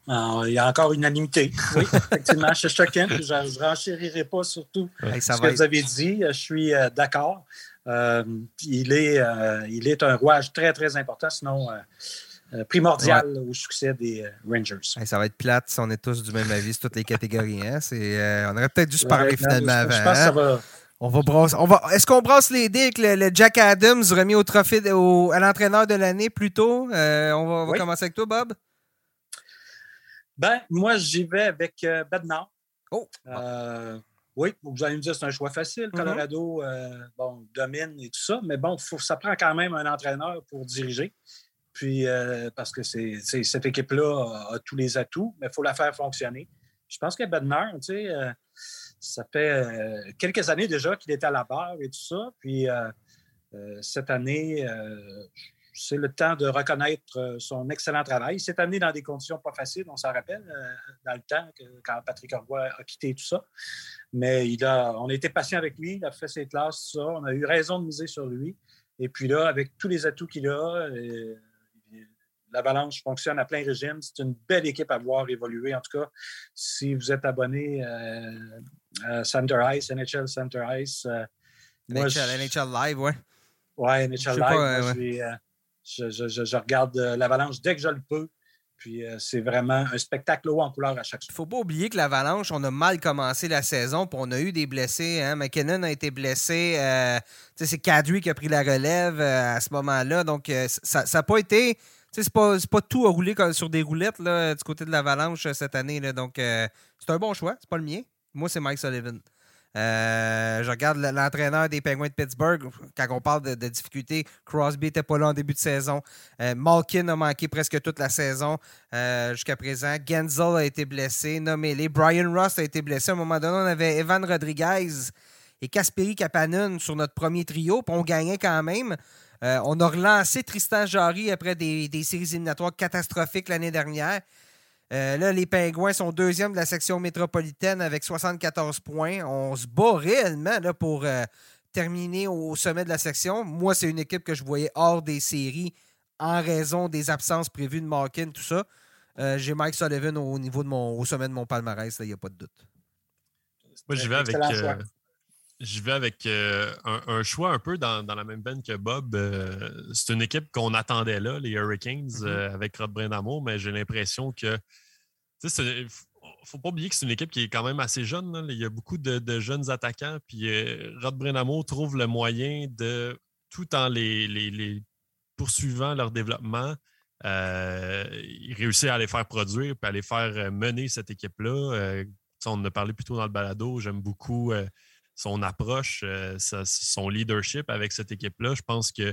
il y a encore unanimité. Oui, [LAUGHS] effectivement, Chesterkin. Je ne renchérirai pas surtout ce que vous avez dit. Je suis d'accord. il, est, il est un rouage très, très important. Sinon, euh, primordial au succès des euh, Rangers. ça va être plate si on est tous du même avis sur toutes les catégories. Hein? Euh, on aurait peut-être dû se parler finalement avant. Je pense que ça va. On va brasser. On va, est-ce qu'on brasse les dés avec le, Jack Adams remis au trophée à l'entraîneur de l'année plus tôt? on va, commencer avec toi, Bob. Ben, moi, j'y vais avec Bednar. Oh! oui, vous allez me dire c'est un choix facile. Mm-hmm. Colorado bon, domine et tout ça, mais bon, faut, ça prend quand même un entraîneur pour diriger. Puis, euh, parce que c'est, cette équipe-là a, tous les atouts, mais il faut la faire fonctionner. Je pense que Bednar, tu sais, euh, ça fait euh, quelques années déjà qu'il est à la barre et tout ça. Puis, cette année, c'est le temps de reconnaître son excellent travail. Il s'est amené dans des conditions pas faciles, on s'en rappelle, dans le temps, quand Patrick Orbois a quitté tout ça. Mais on a été patient avec lui, il a fait ses classes, tout ça. On a eu raison de miser sur lui. Et puis là, avec tous les atouts qu'il a, l'Avalanche fonctionne à plein régime. C'est une belle équipe à voir évoluer. En tout cas, si vous êtes abonné euh, à Center Ice, NHL Center Ice. Euh, NHL, Live, ouais. Ouais, NHL Live. Euh, je, regarde l'Avalanche dès que je le peux. Puis c'est vraiment un spectacle haut en couleur à chaque fois. Il ne faut pas oublier que l'Avalanche, on a mal commencé la saison, puis on a eu des blessés. Hein? McKinnon a été blessé. c'est Kadri qui a pris la relève à ce moment-là. Donc, ça n'a pas été c'est pas, pas tout à rouler sur des roulettes là, du côté de l'Avalanche euh, cette année. Donc, euh, c'est un bon choix. C'est pas le mien. Moi, c'est Mike Sullivan. Euh, je regarde l'entraîneur des Penguins de Pittsburgh. Quand on parle de, difficultés, Crosby n'était pas là en début de saison. Malkin a manqué presque toute la saison jusqu'à présent. Genzel a été blessé. Nommé-les. Brian Ross a été blessé. À un moment donné, on avait Evan Rodriguez et Kasperi Kapanen sur notre premier trio. Puis on gagnait quand même. Euh, on a relancé Tristan Jarry après des, séries éliminatoires catastrophiques l'année dernière. Euh, là, les Pingouins sont deuxième de la section métropolitaine avec 74 points. On se bat réellement là, pour euh, terminer au sommet de la section. Moi, c'est une équipe que je voyais hors des séries en raison des absences prévues de Malkin, tout ça. J'ai Mike Sullivan au niveau de mon, au sommet de mon palmarès, il n'y a pas de doute. Moi, je vais avec, je vais avec euh, un, choix un peu dans, la même veine que Bob. Euh, c'est une équipe qu'on attendait là, les Hurricanes, mm-hmm. euh, avec Rod Brindamo, mais j'ai l'impression que. Il ne faut pas oublier que c'est une équipe qui est quand même assez jeune. Il y a beaucoup de, jeunes attaquants. Puis Rod Brindamo trouve le moyen de, tout en les, poursuivant leur développement, il réussit à les faire produire et à les faire mener cette équipe-là. on en a parlé plus tôt dans le balado. J'aime beaucoup son approche, euh, son leadership avec cette équipe-là. Je pense que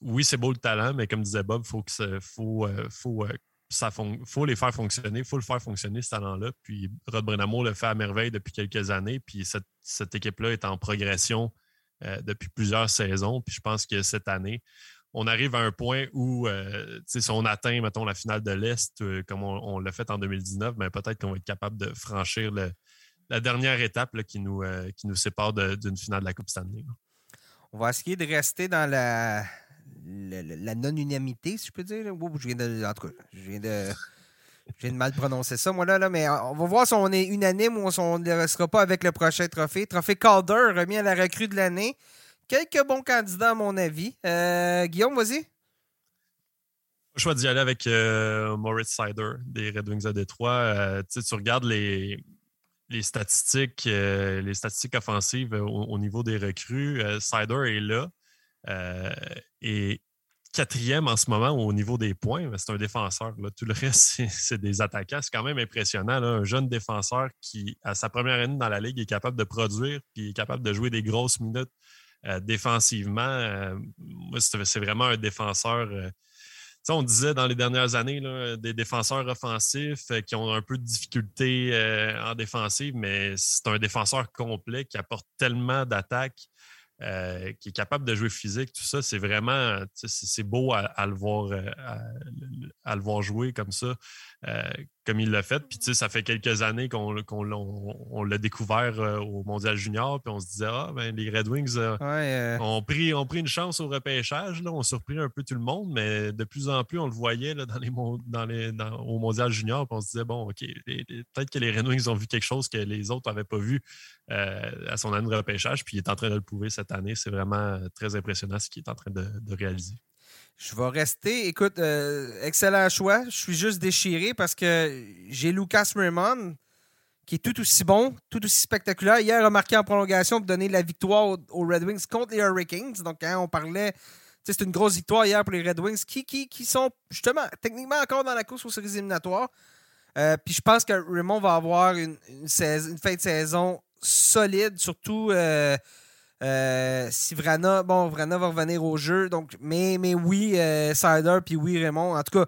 oui, c'est beau le talent, mais comme disait Bob, faut que faut, faut, les faire fonctionner, il faut le faire fonctionner, ce talent-là. Puis Rod Brenamo le fait à merveille depuis quelques années. Puis cette, équipe-là est en progression depuis plusieurs saisons. Puis je pense que cette année, on arrive à un point où, euh, si on atteint, mettons, la finale de l'Est, euh, comme on, l'a fait en 2019, mais ben, peut-être qu'on va être capable de franchir la dernière étape qui, nous, euh, qui nous sépare d'une finale de la Coupe Stanley. On va essayer de rester dans la, la, non-unanimité, si je peux dire. je viens de, en tout cas, je viens de, je mal prononcer ça, moi, là, là, mais on va voir si on est unanime ou si on ne restera pas avec le prochain trophée. Trophée Calder, remis à la recrue de l'année quelques bons candidats, à mon avis. Euh, Guillaume, vas-y. Je choix d'y aller avec euh, Moritz Sider des Red Wings à Détroit. Euh, tu regardes les, les statistiques, les statistiques offensives au, niveau des recrues. Sider est là. et quatrième en ce moment au niveau des points. C'est un défenseur. Tout le reste, [LAUGHS] c'est des attaquants. C'est quand même impressionnant. Un jeune défenseur qui, à sa première année dans la Ligue, est capable de produire et est capable de jouer des grosses minutes euh, défensivement, euh, moi, c'est vraiment un défenseur. Euh, on disait dans les dernières années, des défenseurs offensifs qui ont un peu de difficulté en défensive, mais c'est un défenseur complet qui apporte tellement d'attaques euh, qui est capable de jouer physique, tout ça, c'est vraiment c'est beau à, le voir, euh, à, le voir jouer comme ça, euh, comme il l'a fait. Puis ça fait quelques années qu'on l'a découvert au Mondial Junior, puis on se disait Ah, ben, les Red Wings ont, pris, ont pris une chance au repêchage, là, ont surpris un peu tout le monde, mais de plus en plus, on le voyait là, dans les, dans les, au Mondial Junior, puis on se disait Bon, OK, peut-être que les Red Wings ont vu quelque chose que les autres n'avaient pas vu à son année de repêchage, puis il est en train de le prouver cette année. C'est vraiment euh, très impressionnant ce qu'il est en train de, réaliser. Je vais rester. Écoute, euh, excellent choix. Je suis juste déchiré parce que j'ai Lucas Raymond qui est tout aussi bon, tout aussi spectaculaire. Hier, a en prolongation pour donner la victoire aux Red Wings contre les Hurricanes. Donc, quand on parlait, c'est une grosse victoire hier pour les Red Wings qui, qui, qui sont justement techniquement encore dans la course aux séries éliminatoires. Euh, puis je pense que Raymond va avoir une, une, fin de saison solide, surtout euh, si Vrana, bon, Vrana va revenir au jeu. Donc, mais, mais oui, euh, Sider, puis oui, Raymond. En tout cas,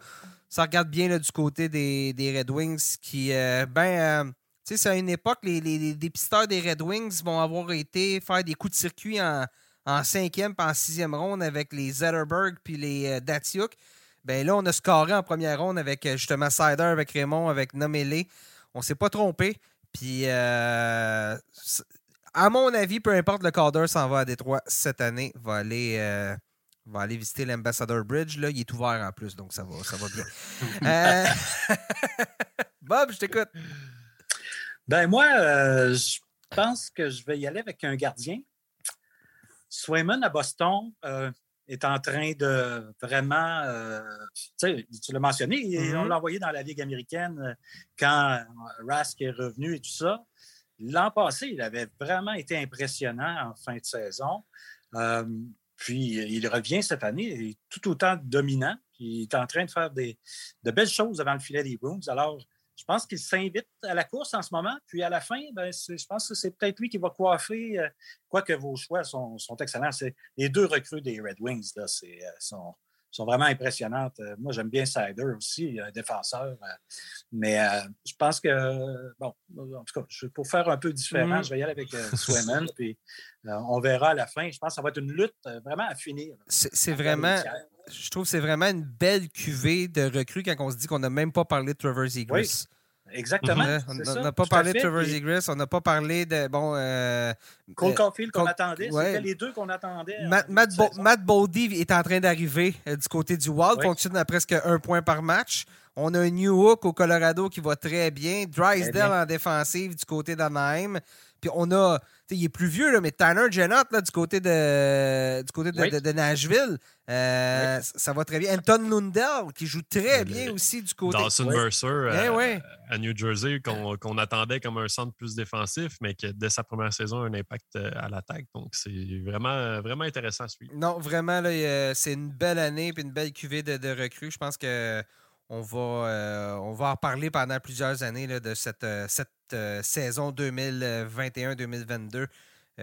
ça regarde bien là, du côté des, Red Wings qui, euh, ben, tu sais, c'est à une époque, les, les, dépisteurs des Red Wings vont avoir été faire des coups de circuit en, en cinquième et en sixième ronde avec les Zetterberg puis les Datsuk. Ben là, on a scoré en première ronde avec justement Sider, avec Raymond, avec Nomele. On s'est pas trompé. Puis à mon avis, peu importe le cadre s'en va à Détroit cette année, va aller, euh, va aller visiter l'Ambassador Bridge. Là. Il est ouvert en plus, donc ça va, ça va bien. [LAUGHS] Euh, [LAUGHS] Bob, je t'écoute. Ben moi, euh, je pense que je vais y aller avec un gardien. Swayman à Boston est en train de vraiment, tu l'as mentionné, on mm-hmm. l'a envoyé dans la Ligue américaine quand Rask est revenu et tout ça. L'an passé, il avait vraiment été impressionnant en fin de saison. Euh, puis il revient cette année, il est tout autant dominant. il est en train de faire des, de belles choses devant le filet des Bruins. Alors, je pense qu'il s'invite à la course en ce moment. Puis à la fin, ben, je pense que c'est peut-être lui qui va coiffer, euh, quoique vos choix sont, excellents. Les deux recrues des Red Wings là, euh, sont, sont vraiment impressionnantes. Euh, moi, j'aime bien Sider aussi, un défenseur. Euh, mais euh, je pense que, bon, en tout cas, pour faire un peu différent, mm. je vais y aller avec [LAUGHS] Swayman, puis on verra à la fin. Je pense que ça va être une lutte vraiment à finir. C'est vraiment, je trouve que c'est vraiment une belle cuvée de recrues quand on se dit qu'on n'a même pas parlé de Trevor Zegras. Exactement. on n'a pas parlé de Trevor Zegras, on n'a pas parlé de. Bon, euh, Cole euh, Caulfield qu'on attendait, c'était les deux qu'on attendait. Matt, Matt, Boldy est en train d'arriver euh, du côté du Wild, fonctionne à presque un point par match. On a un New Hook au Colorado qui va très bien. Drysdale en défensive du côté d'Anaheim. Puis on a, il est plus vieux, là, mais Tanner Jennott du côté de, du côté de, Nashville, euh, ça va très bien. Anton Lundell qui joue très bien aussi du côté. Dawson Mercer euh, à New Jersey qu'on attendait comme un centre plus défensif, mais qui dès sa première saison a un impact euh, à l'attaque. Donc c'est vraiment, vraiment intéressant à suivre. Non, vraiment, c'est une belle année et une belle cuvée de, de recrues. Je pense que on va, euh, on va en parler pendant plusieurs années de cette, euh, cette euh, saison 2021-2022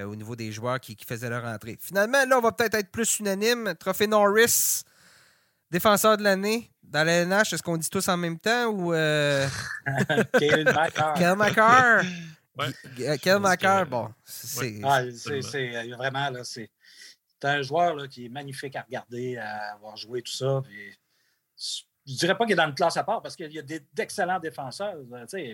au niveau des joueurs qui, faisaient leur entrée. Finalement, là, on va peut-être être plus unanime. Trophée Norris, défenseur de l'année. Dans la NH, est-ce qu'on dit tous en même temps ou. Kel McCarr. Kel McCarr, bon. C'est ah, vraiment, là, c'est un joueur là, qui est magnifique à regarder, à avoir joué tout ça. Puis, je dirais pas qu'il est dans une classe à part parce qu'il y a d'excellents défenseurs.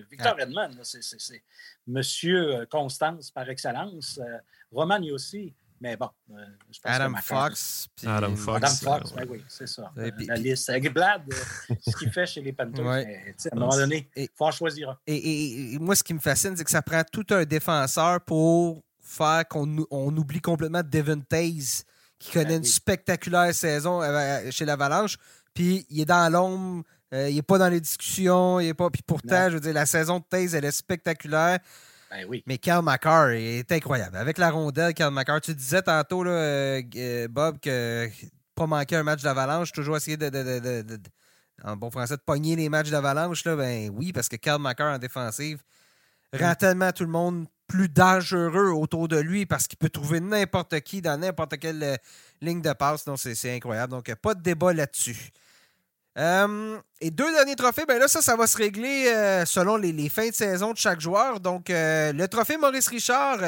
Victor Edmond, c'est Monsieur euh, Constance par excellence. Euh, Romani aussi. Mais bon, euh, je pense Adam Fox. Adam Fox. Adam Fox, ben oui, c'est ça. la liste. Avec Blad, ce qu'il fait chez les Panthers, à un moment donné, il faut en choisir un. Et, moi, ce qui me fascine, c'est que ça prend tout un défenseur pour faire qu'on on oublie complètement Devin Taze, qui connaît ben une spectaculaire saison chez l'Avalanche. Puis il est dans l'ombre, euh, il n'est pas dans les discussions, il est pas. Puis pourtant, je veux dire, la saison de Taze, elle est spectaculaire. Ben oui. Mais Cal McCarr est incroyable. Avec la rondelle, Cal McCarr, tu disais tantôt, là, euh, euh, Bob, que pas manquer un match d'avalanche, toujours essayer de, en bon français, de pogner les matchs d'avalanche. Ben oui, parce que Cal McCarr en défensive rend tellement tout le monde plus dangereux autour de lui parce qu'il peut trouver n'importe qui dans n'importe quelle ligne de passe. Donc, c'est incroyable. Donc, pas de débat là-dessus. Euh, et deux derniers trophées, ben là, ça, va se régler euh, selon les, fins de saison de chaque joueur. Donc, euh, le trophée Maurice Richard,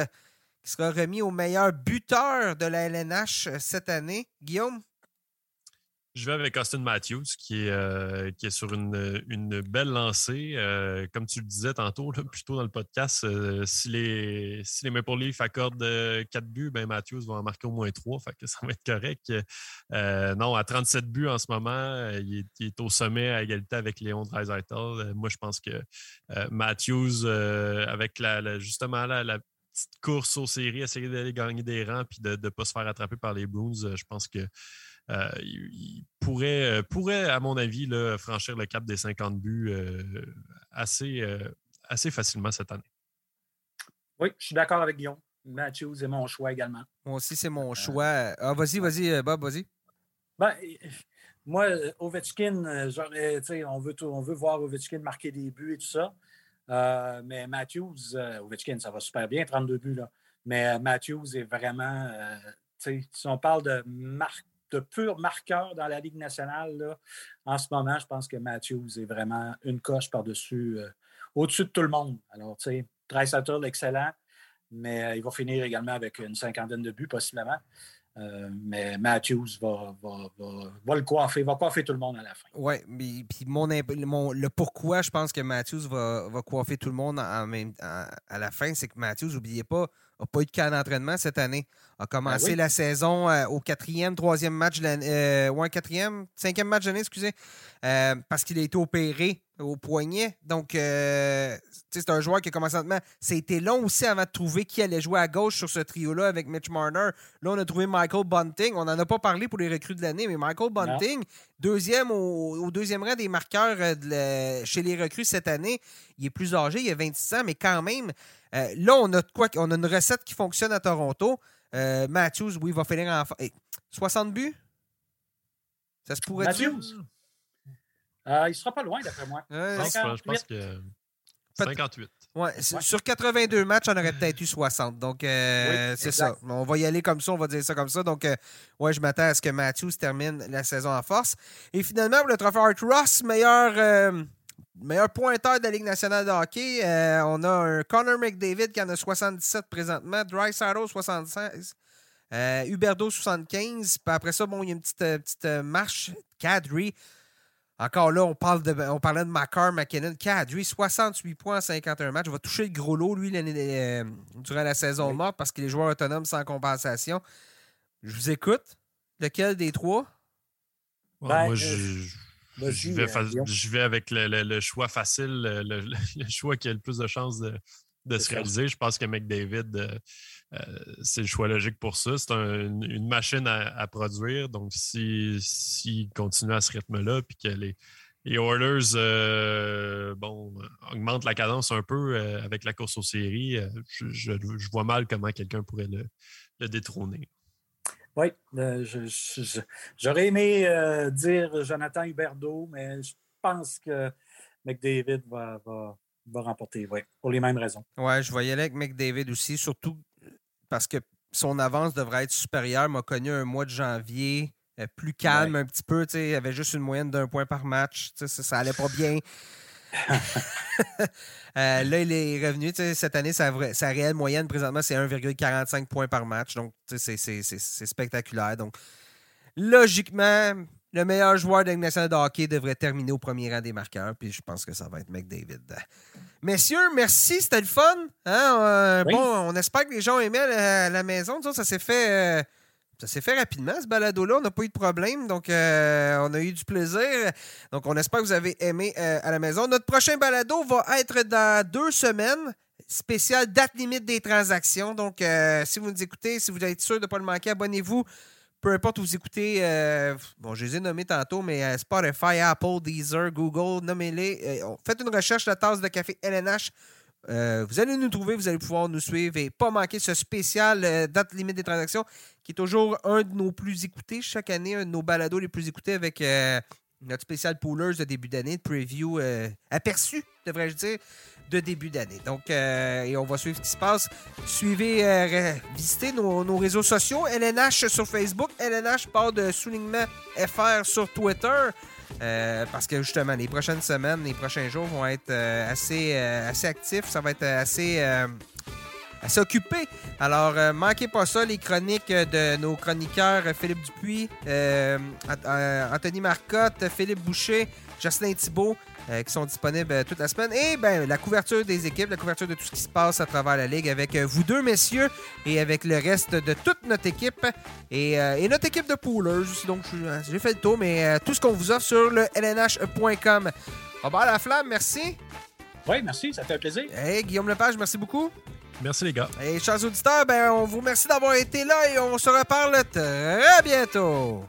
qui sera remis au meilleur buteur de la LNH cette année. Guillaume? Je vais avec Austin Matthews, qui est, euh, sur une, belle lancée. Euh, comme tu le disais tantôt, plus tôt dans le podcast, euh, si, les, si les Maple Leafs accordent 4 buts, ben Matthews va en marquer au moins 3. Fait que ça va être correct. non, à 37 buts en ce moment, il est, au sommet à égalité avec Léon Dreisaitl. moi, je pense que Matthews, avec justement la, la petite course aux séries, essayer d'aller gagner des rangs puis de ne pas se faire attraper par les Blues, je pense que euh, il pourrait, euh, pourrait, à mon avis, là, franchir le cap des 50 buts euh, assez, assez facilement cette année. Oui, je suis d'accord avec Guillaume. Matthews est mon choix également. Moi aussi, c'est mon choix. Ah, vas-y, vas-y, Bob, vas-y. Ben, moi, Ovechkin, on, veut on veut voir Ovechkin marquer des buts et tout ça. mais Matthews, Ovechkin, ça va super bien, 32 buts. Là. Mais Matthews est vraiment. si on parle de marque de purs marqueurs dans la Ligue nationale. En ce moment, je pense que Matthews est vraiment une coche par-dessus, euh, au-dessus de tout le monde. Alors, tu sais, Dreisaitl, excellent, mais euh, il va finir également avec une cinquantaine de buts, possiblement. Euh, mais Matthews va, le coiffer, va coiffer tout le monde à la fin. Oui, puis mon, le pourquoi je pense que Matthews va, coiffer tout le monde à la fin, c'est que Matthews, n'oubliez pas, n'a pas eu de cas d'entraînement cette année. A commencé ben la saison euh, au quatrième, troisième match de l'année. Euh, ou un quatrième, cinquième match de l'année, excusez. Euh, parce qu'il a été opéré au poignet. Donc, c'est un joueur qui a commencé lentement. C'était long aussi avant de trouver qui allait jouer à gauche sur ce trio-là avec Mitch Marner. Là, on a trouvé Michael Bunting. On n'en a pas parlé pour les recrues de l'année, mais Michael Bunting, deuxième au, deuxième rang des marqueurs chez les recrues cette année. Il est plus âgé, il a 26 ans, mais quand même, euh, là, on a, quoi, on a une recette qui fonctionne à Toronto. Euh, Matthews, oui, va finir en. 60 buts? Ça se pourrait Matthews? Euh, il ne sera pas loin, d'après moi. je pense que 58. Ouais, Sur 82 matchs, on aurait peut-être eu 60. Donc, c'est ça. On va y aller comme ça, on va dire ça comme ça. Donc, ouais, je m'attends à ce que Matthews termine la saison en force. Et finalement, pour le trophée Art Ross, meilleur meilleur pointeur de la Ligue nationale de hockey, euh, on a un Connor McDavid qui en a 77 présentement, Dry 76, euh, Huberdo 75. Puis après ça, bon, il y a une petite, euh, petite marche. Kadri. Encore là, on, parle de, on parlait de Macar, McKinnon. Kadri, 68 points en 51 matchs. Il va toucher le gros lot, lui, durant la saison morte parce qu'il est joueur autonome sans compensation. Je vous écoute. Lequel des trois? Ben, moi, je je vais, euh, je vais avec le, choix facile, [LAUGHS] le, choix qui a le plus de chances de, se réaliser. Je pense que McDavid, euh, euh, c'est le choix logique pour ça. C'est une machine à, produire. Donc, s'il si, continue à ce rythme-là, puis que les, les Oilers bon, augmentent la cadence un peu avec la course aux séries, je, vois mal comment quelqu'un pourrait le détrôner. Oui, euh, j'aurais aimé euh, dire Jonathan Huberdeau, mais je pense que McDavid va, va, remporter, oui, pour les mêmes raisons. Oui, je voyais avec McDavid aussi, surtout parce que son avance devrait être supérieure. M'a connu un mois de janvier plus calme un petit peu. Il avait juste une moyenne d'un point par match. Ça, ça allait pas bien. [LAUGHS] [LAUGHS] là, il est revenu. Cette année, sa, sa, réelle moyenne présentement, c'est 1,45 points par match. Donc, c'est spectaculaire. Donc, logiquement, le meilleur joueur de nationale de hockey devrait terminer au premier rang des marqueurs. Puis je pense que ça va être McDavid. Messieurs, merci, c'était le fun. Hein? Euh, bon, on espère que les gens aimaient à la, maison. Ça s'est fait. Euh, ça s'est fait rapidement, ce balado-là. On n'a pas eu de problème. Donc, euh, on a eu du plaisir. Donc, on espère que vous avez aimé à la maison. Notre prochain balado va être dans deux semaines. Spécial date limite des transactions. Donc, si vous nous écoutez, si vous êtes sûr de ne pas le manquer, abonnez-vous peu importe où vous écoutez, euh, bon, je les ai nommés tantôt, mais euh, Spotify, Apple, Deezer, Google, nommez-les. Euh, faites une recherche de tasse de café LNH. Vous allez nous trouver, vous allez pouvoir nous suivre et pas manquer ce spécial date limite des transactions qui est toujours un de nos plus écoutés chaque année, un de nos balados les plus écoutés avec notre spécial Poolers de début d'année, de preview aperçu, devrais-je dire de début d'année. Donc, euh, et on va suivre ce qui se passe. Suivez, euh, visitez nos, réseaux sociaux. LNH sur Facebook, LNH part de soulignement FR sur Twitter. Euh, parce que justement, les prochaines semaines, les prochains jours vont être assez, assez actifs. Ça va être assez, assez occupé. Alors, manquez pas ça, les chroniques de nos chroniqueurs Philippe Dupuis, Anthony Marcotte, Philippe Boucher, Jocelyn Thibault. Euh, qui sont disponibles euh, toute la semaine. Et ben, la couverture des équipes, la couverture de tout ce qui se passe à travers la Ligue avec euh, vous deux, messieurs, et avec le reste de toute notre équipe et, notre équipe de poolers aussi. Donc, j'ai fait le tour, mais tout ce qu'on vous offre sur le lnh.com. Robert Laflamme, merci. Oui, merci, ça fait plaisir. Hey, Guillaume Lepage, merci beaucoup. Merci les gars. Et chers auditeurs, ben, on vous remercie d'avoir été là et on se reparle très bientôt.